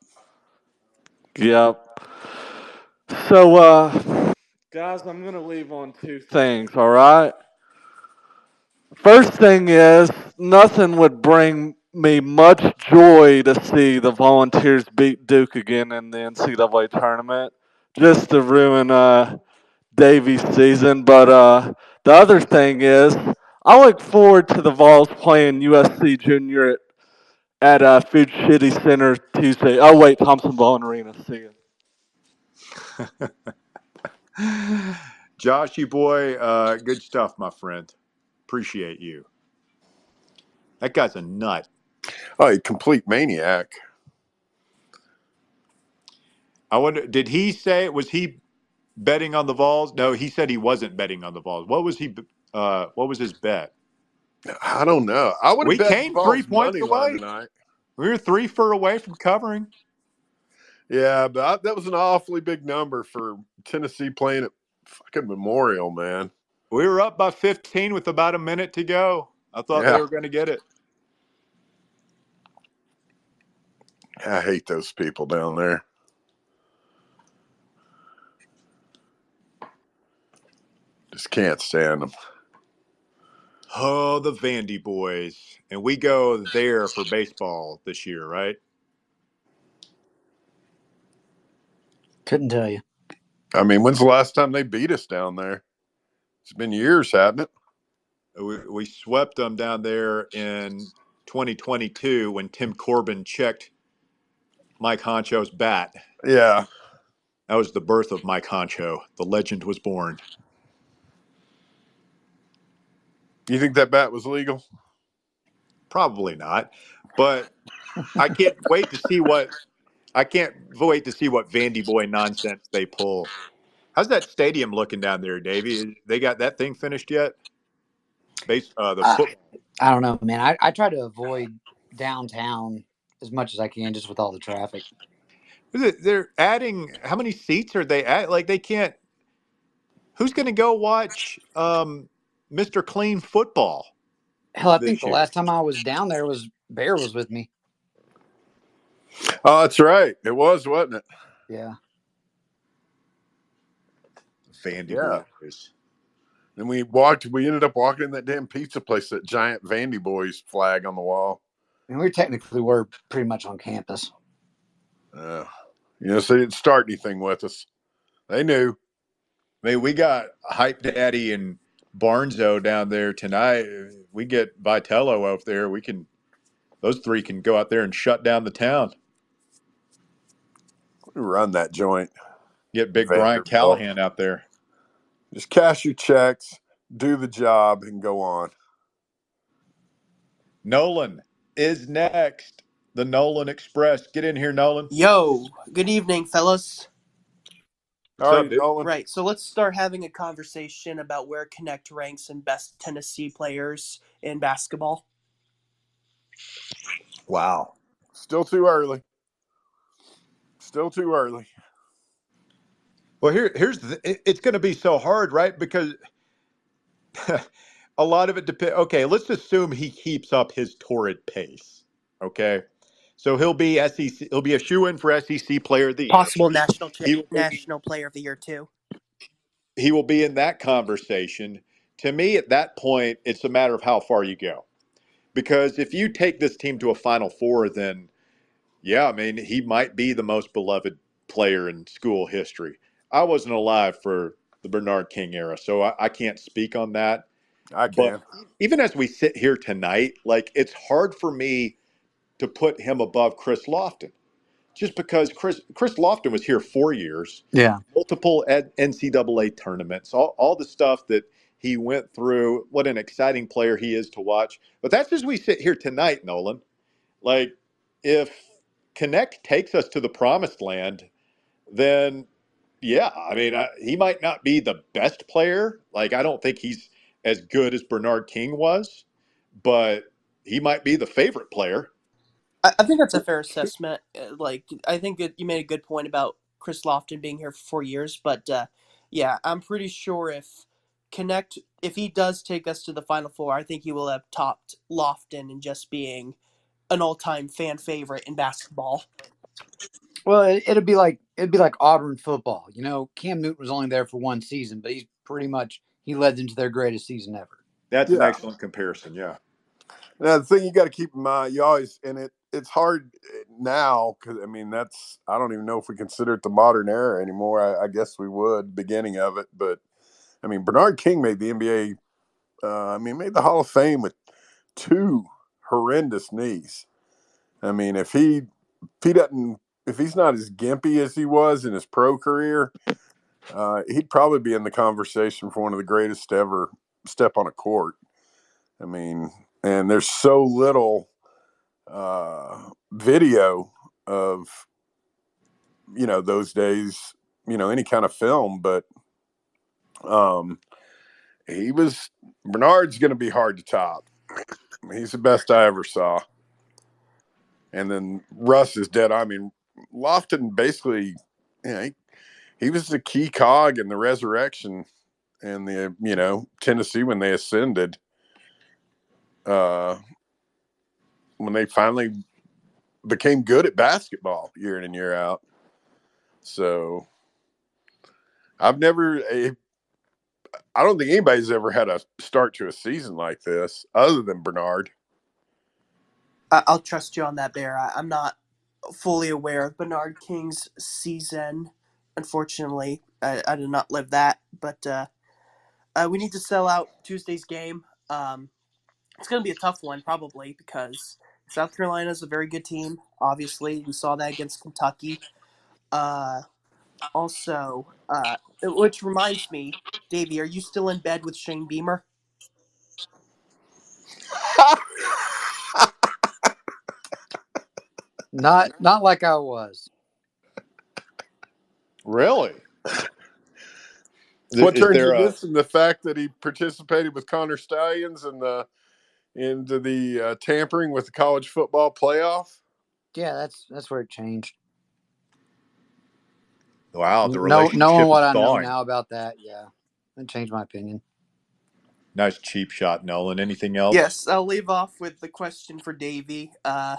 Yep. So, uh, guys, I'm going to leave on two things, all right? First thing is, nothing would bring me much joy to see the Volunteers beat Duke again in the NCAA tournament, just to ruin uh, Davies' season. But uh, the other thing is, I look forward to the Vols playing USC Junior at, at uh, Food City Center Tuesday. Oh, wait, Thompson Boling Arena. See you. Joshy boy, uh, good stuff, my friend. Appreciate you. That guy's a nut. Oh, a complete maniac. I wonder, did he say was he betting on the Vols? No, he said he wasn't betting on the Vols. What was he? Uh, what was his bet? I don't know. I would We bet came Vols three points money line away. tonight. We were three for away from covering. Yeah, but I, that was an awfully big number for Tennessee playing at fucking Memorial, man. We were up by 15 with about a minute to go. I thought Yeah. they were going to get it. I hate those people down there. Just can't stand them. Oh, the Vandy boys. And we go there for baseball this year, right? Couldn't tell you. I mean, when's the last time they beat us down there? It's been years, hasn't it? Uh, we, we swept them down there in 2022 when Tim Corbin checked Mike Honcho's bat. Yeah. That was the birth of Mike Honcho. The legend was born. You think that bat was legal? Probably not, but I can't wait to see what I can't wait to see what Vandy boy nonsense they pull. How's that stadium looking down there, Davey? They got that thing finished yet? Base uh, the Uh, football. I don't know, man. I, I try to avoid downtown as much as I can just with all the traffic. Is it- They're adding how many seats are they at? Like they can't. Who's going to go watch um, Mr. Clean football? Hell, I This think the year. last time I was down there was Bear was with me. Oh, that's right. It was, wasn't it? Yeah. Vandy Yeah. boys. And we walked. We ended up walking in that damn pizza place. That giant Vandy Boys flag on the wall. And we technically were pretty much on campus. Uh, you know, so they didn't start anything with us. They knew. I mean, we got Hype Daddy and Barnzo down there tonight. We get Vitello out there. We can, those three can go out there and shut down the town. We run that joint. Get Big Brian Callahan out there. Just cash your checks, do the job, and go on. Nolan is next. The Nolan Express. Get in here, Nolan. Yo, good evening, fellas. All What's right, dude? Nolan. Right, so let's start having a conversation about where Knecht ranks in best Tennessee players in basketball. Wow. Still too early. Still too early. Well, here, here's the, it- it's going to be so hard, right? Because a lot of it depends. Okay, let's assume he keeps up his torrid pace. Okay, so he'll be SEC. He'll be a shoe in for SEC Player of the Year. Possible national cha- He will be, national player of the year too. he will be in that conversation. To me, at that point, it's a matter of how far you go. Because if you take this team to a Final Four, then yeah, I mean, he might be the most beloved player in school history. I wasn't alive for the Bernard King era, so I, I can't speak on that. I But can. even as we sit here tonight, like it's hard for me to put him above Chris Lofton, just because Chris Chris Lofton was here four years, Yeah. multiple ed- NCAA tournaments, all, all the stuff that he went through. What an exciting player he is to watch. But that's as we sit here tonight, Nolan. Like, if Knecht takes us to the promised land, then yeah, I mean, I, he might not be the best player. Like, I don't think he's as good as Bernard King was, but he might be the favorite player. I, I think that's a fair assessment. Uh, Like, I think that you made a good point about Chris Lofton being here for four years, but uh, yeah, I'm pretty sure if Knecht, if he does take us to the Final Four, I think he will have topped Lofton in just being an all-time fan favorite in basketball. Well, it, it'd be like it'd be like Auburn football. You know, Cam Newton was only there for one season, but he's pretty much he led them to their greatest season ever. That's an excellent comparison. Yeah. Now the thing you got to keep in mind, you always and it it's hard eh, now because I mean that's I don't even know if we consider it the modern era anymore. I, I guess we would beginning of it, but I mean Bernard King made the NBA. Uh, I mean made the Hall of Fame with two horrendous knees. I mean if he if he doesn't if he's not as gimpy as he was in his pro career, uh, he'd probably be in the conversation for one of the greatest to ever step on a court. I mean, and there's so little uh, video of you know those days, you know, any kind of film, but um, he was Bernard's going to be hard to top. He's the best I ever saw. And then Russ is dead. I mean, Lofton basically, you know, he, he was the key cog in the resurrection and the you know Tennessee when they ascended. Uh, when they finally became good at basketball year in and year out. So I've never I don't think anybody's ever had a start to a season like this other than Bernard. I'll trust you on that, Bear. I'm not fully aware of Bernard King's season. Unfortunately, I, I did not live that. But uh, uh, we need to sell out Tuesday's game. Um, it's going to be a tough one, probably, because South Carolina is a very good team. Obviously, we saw that against Kentucky. Uh, also, uh, which reminds me, Davey, are you still in bed with Shane Beamer? Not not like I was. Really? what Is turns there you a this and the fact that he participated with Connor Stalions and the into the uh, tampering with the college football playoff? Yeah, that's that's where it changed. wow? The No, relationship knowing is what I know thawing. now about that, yeah, it changed my opinion. Nice cheap shot, Nolan. Anything else? Yes, I'll leave off with the question for Davey. Uh,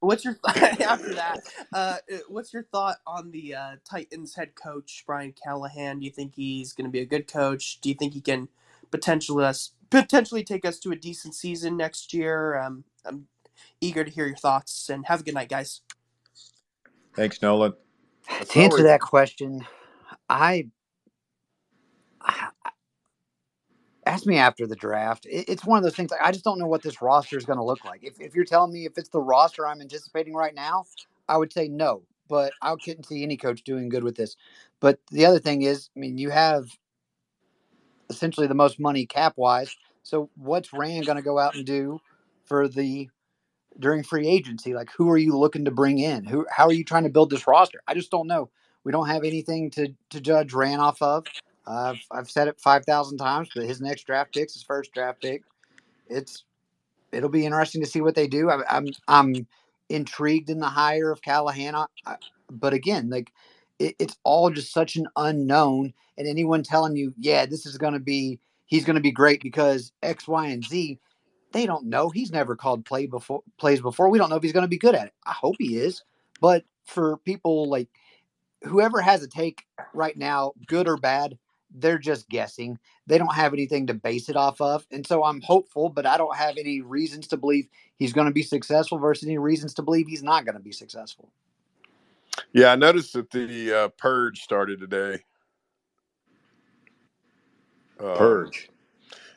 what's your after that? Uh, what's your thought on the uh, Titans head coach Brian Callahan? Do you think he's going to be a good coach? Do you think he can potentially us potentially take us to a decent season next year? Um, I'm eager to hear your thoughts and have a good night, guys. Thanks, Nolan. That's To answer always that question, I, I ask me after the draft. It's one of those things. I just don't know what this roster is going to look like. If if you're telling me if it's the roster I'm anticipating right now, I would say no. But I couldn't see any coach doing good with this. But the other thing is, I mean, you have essentially the most money cap wise. So what's Ran going to go out and do for the during free agency? Like, who are you looking to bring in? Who? How are you trying to build this roster? I just don't know. We don't have anything to to judge Ran off of. I've I've said it five thousand times, but his next draft pick's his first draft pick. It's it'll be interesting to see what they do. I, I'm I'm intrigued in the hire of Callahan, I, but again, like it, it's all just such an unknown. And anyone telling you, yeah, this is going to be he's going to be great because X, Y, and Z, they don't know. He's never called play before plays before. We don't know if he's going to be good at it. I hope he is, but for people like whoever has a take right now, good or bad, they're just guessing. They don't have anything to base it off of. And so I'm hopeful, but I don't have any reasons to believe he's going to be successful versus any reasons to believe he's not going to be successful. Yeah, I noticed that the uh, purge started today. Um, Purge.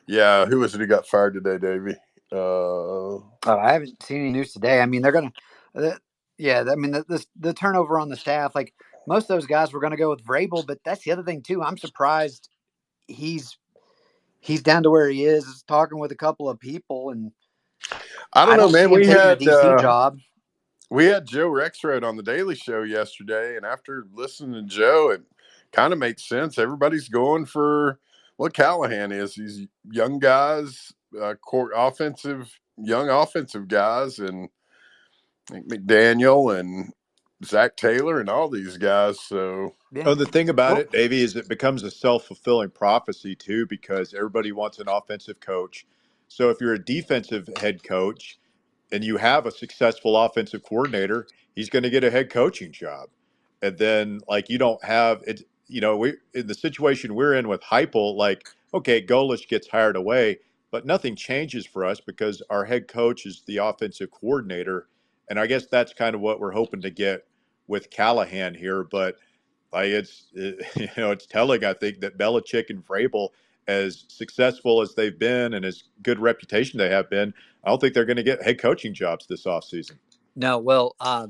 Yeah, who was it who got fired today, Davey? Uh, Oh, I haven't seen any news today. I mean, they're going to, yeah, I mean, the, the, the turnover on the staff, like most of those guys were going to go with Vrabel, but that's the other thing too. I'm surprised he's he's down to where he is, talking with a couple of people, and I don't know, man. We had DC uh, job. we had Joe Rexrode on the Daily Show yesterday, and after listening to Joe, it kind of makes sense. Everybody's going for what Callahan is. These young guys, uh, core offensive, young offensive guys, and I McDaniel and Zac Taylor and all these guys. So Yeah. Oh, the thing about Well- it, Davey, is it becomes a self fulfilling prophecy too, because everybody wants an offensive coach. So if you're a defensive head coach and you have a successful offensive coordinator, he's going to get a head coaching job. And then, like, you don't have it, you know, we in the situation we're in with Heupel, like, okay, Golesh gets hired away, but nothing changes for us because our head coach is the offensive coordinator. And I guess that's kind of what we're hoping to get with Callahan here. But like it's it, you know it's telling I think that Belichick and Vrabel, as successful as they've been and as good reputation they have been, I don't think they're going to get head coaching jobs this offseason. No, well, uh,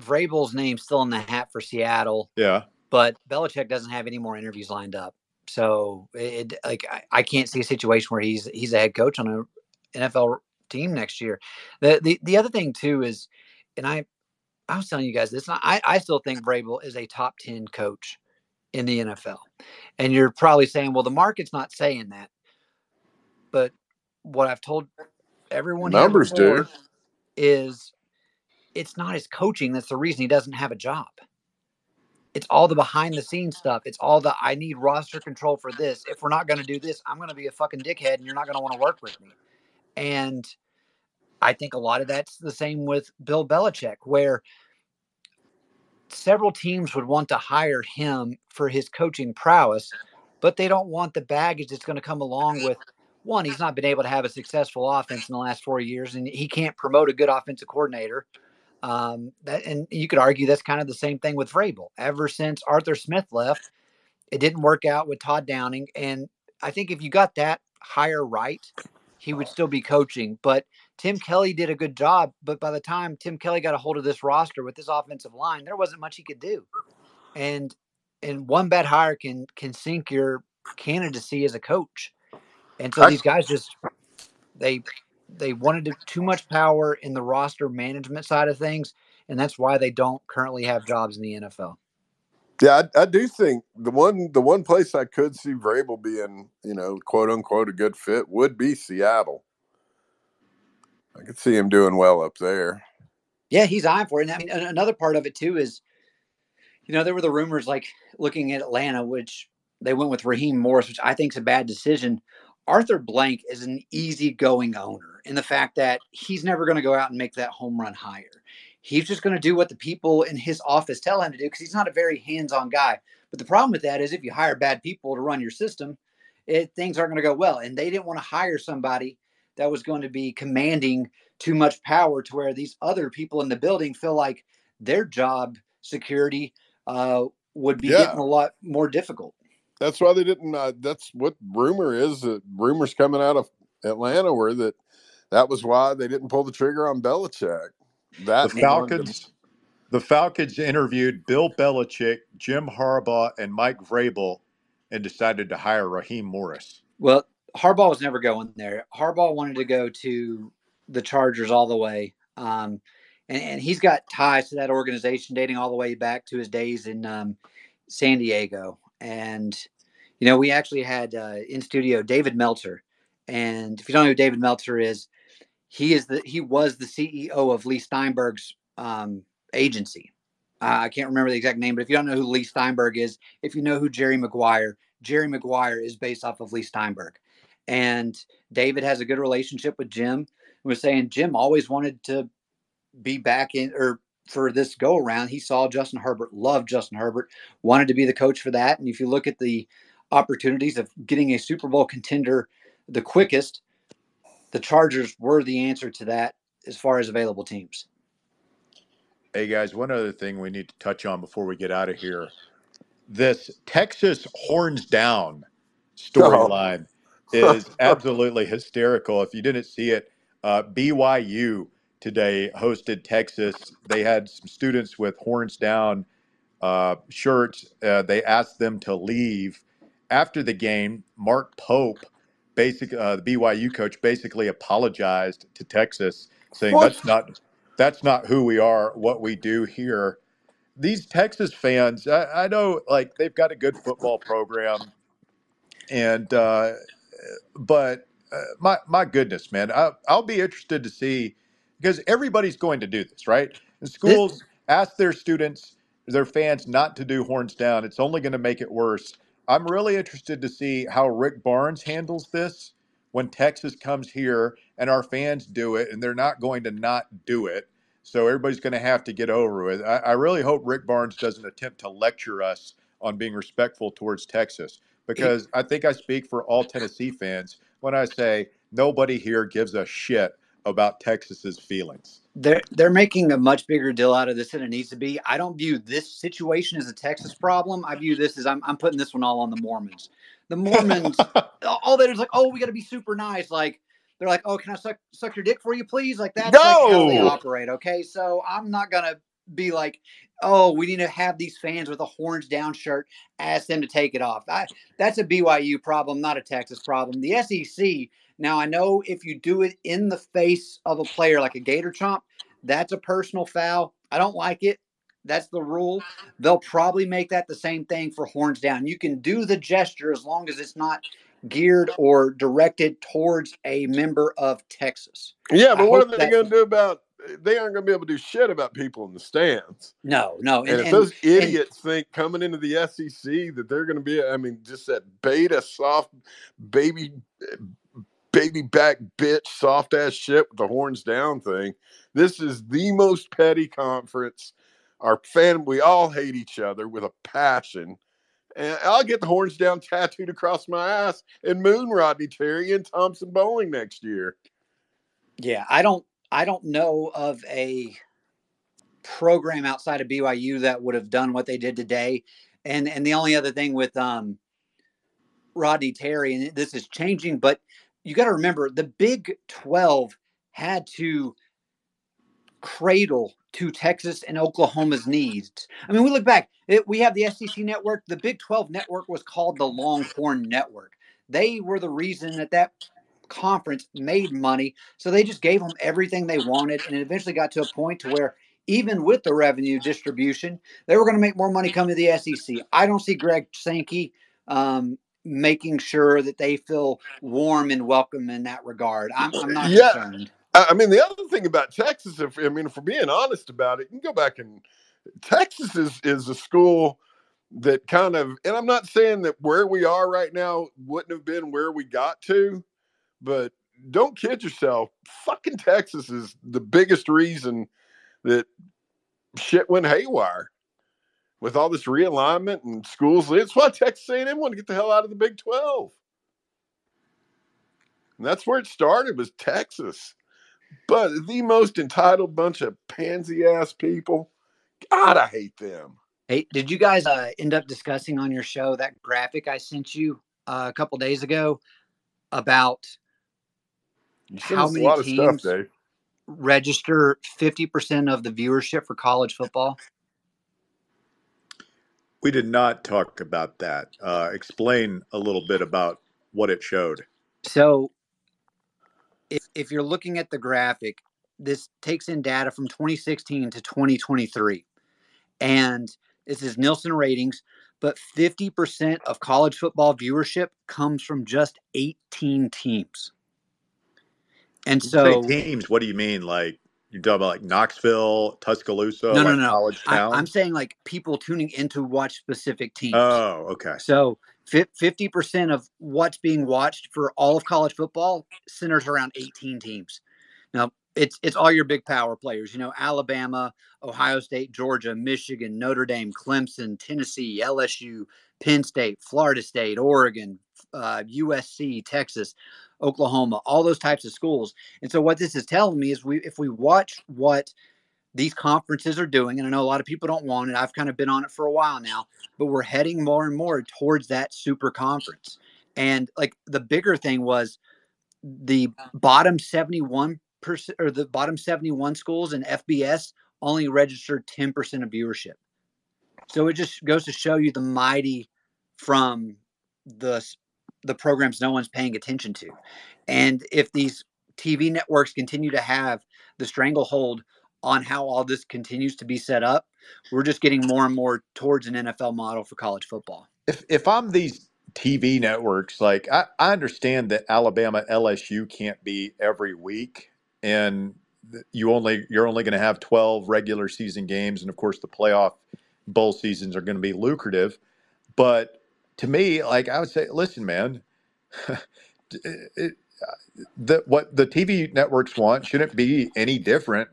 Vrabel's name still in the hat for Seattle, Yeah. but Belichick doesn't have any more interviews lined up. So it like I, I can't see a situation where he's he's a head coach on a NFL team next year. The the the other thing too is, and I I was telling you guys this. I I still think Vrabel is a top ten coach in the NFL, and you're probably saying, well, the market's not saying that, but what I've told everyone here Numbers do. is it's not his coaching that's the reason he doesn't have a job. It's all the behind the scenes stuff. It's all the I need roster control for this. If we're not going to do this, I'm going to be a fucking dickhead and you're not going to want to work with me. And I think a lot of that's the same with Bill Belichick, where several teams would want to hire him for his coaching prowess, but they don't want the baggage that's going to come along with one, he's not been able to have a successful offense in the last four years, and he can't promote a good offensive coordinator. Um, that, and you could argue that's kind of the same thing with Vrabel. Ever since Arthur Smith left, it didn't work out with Todd Downing, and I think if you got that hire right, he would oh. still be coaching. But Tim Kelly did a good job. But by the time Tim Kelly got a hold of this roster with this offensive line, there wasn't much he could do. And and one bad hire can can sink your candidacy as a coach. And so I- these guys just they they wanted to, too much power in the roster management side of things, and that's why they don't currently have jobs in the NFL. Yeah, I, I do think the one the one place I could see Vrabel being, you know, quote unquote, a good fit would be Seattle. I could see him doing well up there. Yeah, he's eyeing for it. And I mean, another part of it too is, you know, there were the rumors like looking at Atlanta, which they went with Raheem Morris, which I think is a bad decision. Arthur Blank is an easygoing owner in the fact that he's never going to go out and make that home run higher. He's just going to do what the people in his office tell him to do because he's not a very hands-on guy. But the problem with that is if you hire bad people to run your system, it, things aren't going to go well. And they didn't want to hire somebody that was going to be commanding too much power to where these other people in the building feel like their job security uh, would be Yeah. getting a lot more difficult. That's why they didn't. Uh, that's what rumor is. That rumors coming out of Atlanta were that that was why they didn't pull the trigger on Belichick. That The and wanted to- Falcons. The Falcons interviewed Bill Belichick, Jim Harbaugh, and Mike Vrabel, and decided to hire Raheem Morris. Well, Harbaugh was never going there. Harbaugh wanted to go to the Chargers all the way. Um, and, and he's got ties to that organization dating all the way back to his days in um, San Diego. And, you know, we actually had uh, in studio David Meltzer. And if you don't know who David Meltzer is, he is the he was the CEO of Leigh Steinberg's um, agency. Uh, I can't remember the exact name, but if you don't know who Leigh Steinberg is, if you know who Jerry Maguire, Jerry Maguire is based off of Leigh Steinberg. And David has a good relationship with Jim. Was saying Jim always wanted to be back in or for this go around. He saw Justin Herbert, loved Justin Herbert, wanted to be the coach for that. And if you look at the opportunities of getting a Super Bowl contender the quickest, the Chargers were the answer to that as far as available teams. Hey guys, one other thing we need to touch on before we get out of here. This Texas horns down storyline is absolutely hysterical. If you didn't see it, uh, BYU today hosted Texas. They had some students with horns down uh, shirts. Uh, they asked them to leave after the game. Mark Pope, basic uh, the BYU coach, basically apologized to Texas, saying What? that's not that's not who we are, what we do here. These Texas fans, I, I know, like they've got a good football program, and uh, but uh, my my goodness, man, I, I'll be interested to see because everybody's going to do this, right? And schools ask their students, their fans, not to do horns down. It's only going to make it worse. I'm really interested to see how Rick Barnes handles this when Texas comes here and our fans do it, and they're not going to not do it. So everybody's going to have to get over it. I, I really hope Rick Barnes doesn't attempt to lecture us on being respectful towards Texas because I think I speak for all Tennessee fans when I say nobody here gives a shit about Texas's feelings. They're they're making a much bigger deal out of this than it needs to be. I don't view this situation as a Texas problem. I view this as I'm I'm putting this one all on the Mormons. The Mormons, all that is like, oh, we got to be super nice. Like they're like, oh, can I suck suck your dick for you, please? Like that's like how they operate. Okay, so I'm not gonna be like, oh, we need to have these fans with a horns down shirt, ask them to take it off. I, that's a BYU problem, not a Texas problem. The SEC, now I know if you do it in the face of a player like a Gator Chomp, that's a personal foul. I don't like it. That's the rule. They'll probably make that the same thing for horns down. You can do the gesture as long as it's not geared or directed towards a member of Texas. Yeah, but I what are they going to do about? They aren't going to be able to do shit about people in the stands. No, no. And, if those idiots think coming into the SEC that they're going to be, I mean, just that beta soft baby, baby back bitch soft ass shit with the horns down thing. This is the most petty conference. Our fan, we all hate each other with a passion. And I'll get the horns down tattooed across my ass and moon Rodney Terry and Thompson Boling next year. Yeah, I don't I don't know of a program outside of BYU that would have done what they did today. And and the only other thing with um Rodney Terry, and this is changing, but you got to remember the Big 12 had to cradle to Texas and Oklahoma's needs. I mean, we look back, it, we have the SEC network. The Big 12 network was called the Longhorn Network. They were the reason that that conference made money. So they just gave them everything they wanted. And it eventually got to a point to where even with the revenue distribution, they were going to make more money coming to the SEC. I don't see Greg Sankey um, making sure that they feel warm and welcome in that regard. I'm, I'm not Yeah. concerned. I I mean, the other thing about Texas, if I mean, if we're being honest about it, you can go back and Texas is is a school that kind of, and I'm not saying that where we are right now wouldn't have been where we got to, but don't kid yourself. Fucking Texas is the biggest reason that shit went haywire with all this realignment and schools. It's why Texas A&M wanted to get the hell out of the Big 12. And that's where it started was Texas. But the most entitled bunch of pansy ass people. God, I hate them. Hey, did you guys uh, end up discussing on your show that graphic I sent you uh, a couple days ago about How many a lot of teams? stuff, register 50% of the viewership for college football? We did not talk about that. Uh, explain a little bit about what it showed. So if, if you're looking at the graphic, this takes in data from 2016 to 2023. And this is Nielsen ratings, but 50% of college football viewership comes from just 18 teams. And so teams, what do you mean? Like you're talking about like Knoxville, Tuscaloosa, No, no, like no. college I? I'm saying like people tuning in to watch specific teams. oh, okay. So 50% of what's being watched for all of college football centers around 18 teams. Now, it's it's all your big power players, you know, Alabama, Ohio State, Georgia, Michigan, Notre Dame, Clemson, Tennessee, LSU, Penn State, Florida State, Oregon, uh, USC, Texas, Oklahoma, all those types of schools. And so what this is telling me is we if we watch what these conferences are doing, and I know a lot of people don't want it. I've kind of been on it for a while now, but we're heading more and more towards that super conference. And like the bigger thing was the bottom 71 percent or the bottom 71 schools in FBS only registered 10% of viewership. So it just goes to show you the mighty from the the programs no one's paying attention to. And if these TV networks continue to have the stranglehold on how all this continues to be set up, we're just getting more and more towards an NFL model for college football. If if I'm these TV networks, like I, I understand that Alabama LSU can't be every week, and you only you're only going to have 12 regular season games, and of course the playoff bowl seasons are going to be lucrative. But to me, like I would say, listen, man, it, the, what the TV networks want shouldn't be any different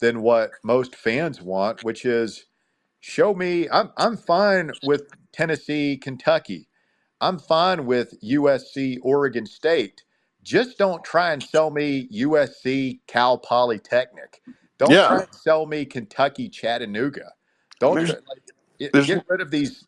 than what most fans want, which is show me. I'm I'm fine with Tennessee, Kentucky. I'm fine with USC, Oregon State. Just don't try and sell me USC, Cal Polytechnic. Don't Yeah. try and sell me Kentucky, Chattanooga. Don't There's- try, like, get, there's- get rid of these,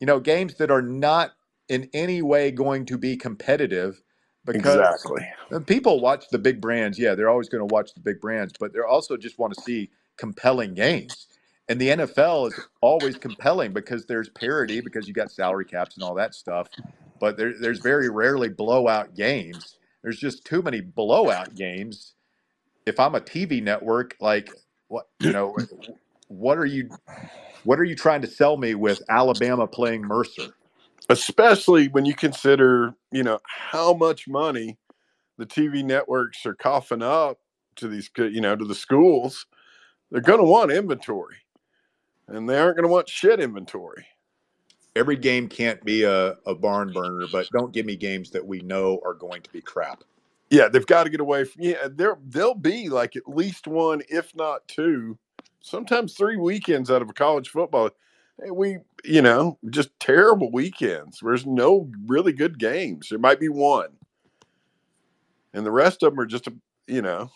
you know, games that are not in any way going to be competitive because Exactly. people watch the big brands. Yeah, they're always going to watch the big brands, but they're also just want to see compelling games. And the NFL is always compelling because there's parity, because you got salary caps and all that stuff. But there, there's very rarely blowout games. There's just too many blowout games. If I'm a TV network, like what you know, what are you, what are you trying to sell me with Alabama playing Mercer? especially when you consider, you know, how much money the TV networks are coughing up to these, you know, to the schools. They're going to want inventory, and they aren't going to want shit inventory. Every game can't be a, a barn burner, but don't give me games that we know are going to be crap. Yeah, they've got to get away from. Yeah, there there'll be like at least one, if not two, sometimes three weekends out of a college football eh, we you know just terrible weekends there's no really good games. There might be one. And the rest of them are just a you know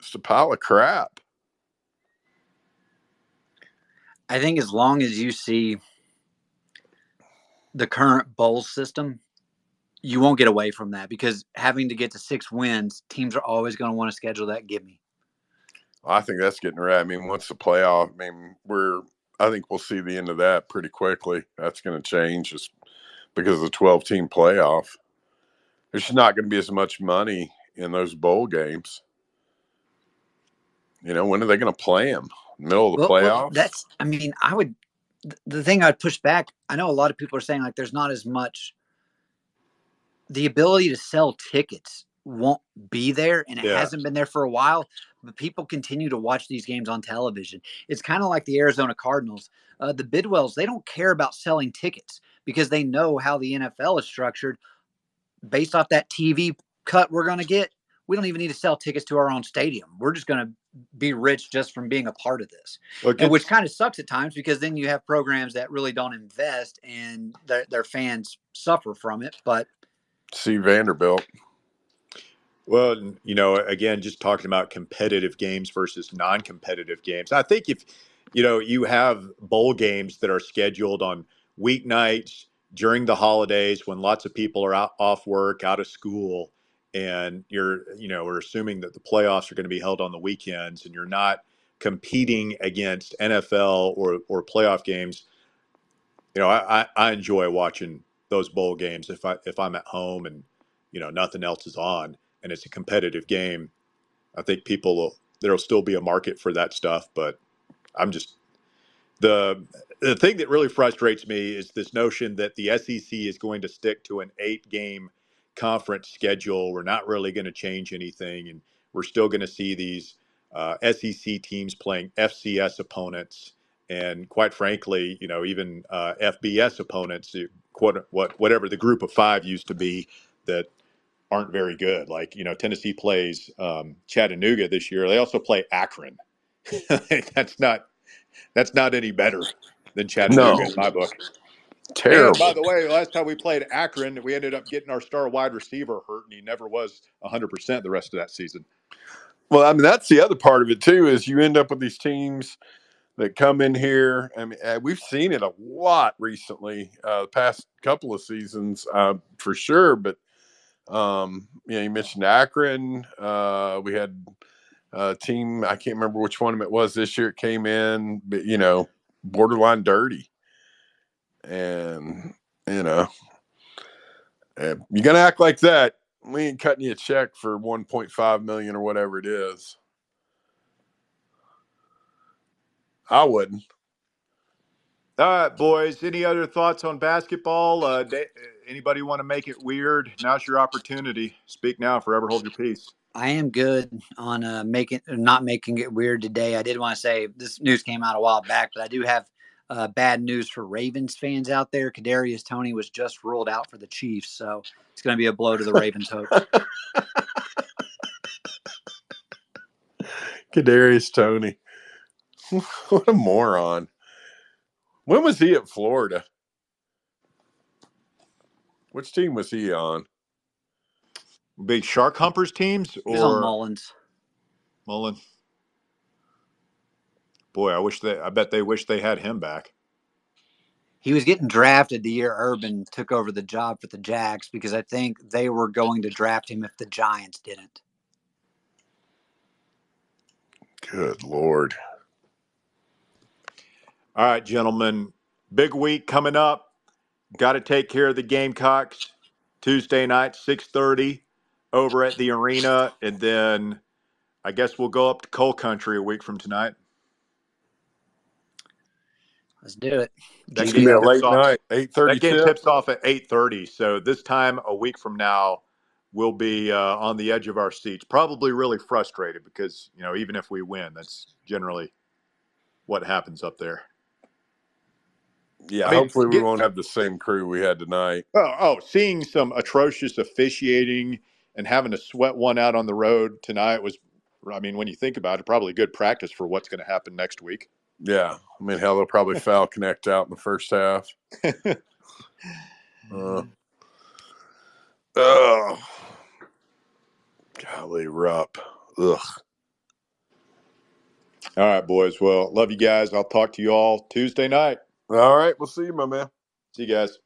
just a pile of crap. I think as long as you see the current bowl system, you won't get away from that because having to get to six wins, teams are always going to want to schedule that give me. I think that's getting right. I mean, once the playoff, I mean, we're I think we'll see the end of that pretty quickly. That's going to change just because of the 12 team playoff. There's just not going to be as much money in those bowl games. You know, when are they going to play them? Middle of the well, playoffs? Well, that's, I mean, I would, the thing I'd push back, I know a lot of people are saying like there's not as much, the ability to sell tickets won't be there and it yeah. hasn't been there for a while but people continue to watch these games on television it's kind of like the arizona cardinals uh, the bidwells they don't care about selling tickets because they know how the nfl is structured based off that tv cut we're going to get we don't even need to sell tickets to our own stadium we're just going to be rich just from being a part of this okay. and which kind of sucks at times because then you have programs that really don't invest and their, their fans suffer from it but see vanderbilt well, you know, again, just talking about competitive games versus non-competitive games. I think if you know you have bowl games that are scheduled on weeknights during the holidays when lots of people are out off work, out of school, and you're you know we're assuming that the playoffs are going to be held on the weekends, and you're not competing against NFL or or playoff games. You know, I, I enjoy watching those bowl games if I if I'm at home and you know nothing else is on and it's a competitive game, I think people will there'll still be a market for that stuff. But I'm just the the thing that really frustrates me is this notion that the SEC is going to stick to an eight game conference schedule. We're not really going to change anything, and we're still going to see these uh, SEC teams playing FCS opponents, and quite frankly, you know, even uh, FBS opponents, what whatever the group of five used to be, that aren't very good. Like you know, Tennessee plays um, Chattanooga this year. They also play Akron. that's not that's not any better than Chattanooga no. in my book. Terrible. And by the way, last time we played Akron, we ended up getting our star wide receiver hurt, and he never was 100% the rest of that season. Well, I mean, that's the other part of it, too, is you end up with these teams that come in here. I mean, uh, we've seen it a lot recently, uh, the past couple of seasons, uh, for sure. But um, you know, you mentioned Akron. Uh, we had a team. I can't remember which one it was this year. It came in, but you know, borderline dirty, and you know, you're gonna act like that. We ain't cutting you a check for 1.5 million or whatever it is. I wouldn't. All right, boys. Any other thoughts on basketball? Uh, anybody want to make it weird? Now's your opportunity. Speak now, forever hold your peace. I am good on uh, making not making it weird today. I did want to say this news came out a while back, but I do have uh, bad news for Ravens fans out there. Kadarius Toney was just ruled out for the Chiefs, so it's going to be a blow to the Ravens' hopes. Kadarius Toney, what a moron! When was he at Florida? Which team was he on? Big Shark Humpers teams or He's on Mullins? Mullen. Boy, I wish they. I bet they wish they had him back. He was getting drafted the year Urban took over the job for the Jags because I think they were going to draft him if the Giants didn't. Good lord. All right, gentlemen. Big week coming up. Got to take care of the Gamecocks Tuesday night, 6:30 over at the arena and then I guess we'll go up to Coal Country a week from tonight. Let's do it. That It's game gonna be a tips late off, night, eight thirty. that game tips off at 8:30. So this time a week from now we'll be uh, on the edge of our seats, probably really frustrated because, you know, even if we win, that's generally what happens up there. Yeah, I mean, hopefully we get- won't have the same crew we had tonight. Oh, oh, seeing some atrocious officiating and having to sweat one out on the road tonight was, I mean, when you think about it, probably good practice for what's going to happen next week. Yeah, I mean, hell, they'll probably foul Knecht out in the first half. Uh, oh, golly, Rupp. Ugh. All right, boys. Well, love you guys. I'll talk to you all Tuesday night. All right, we'll see you, my man. See you guys.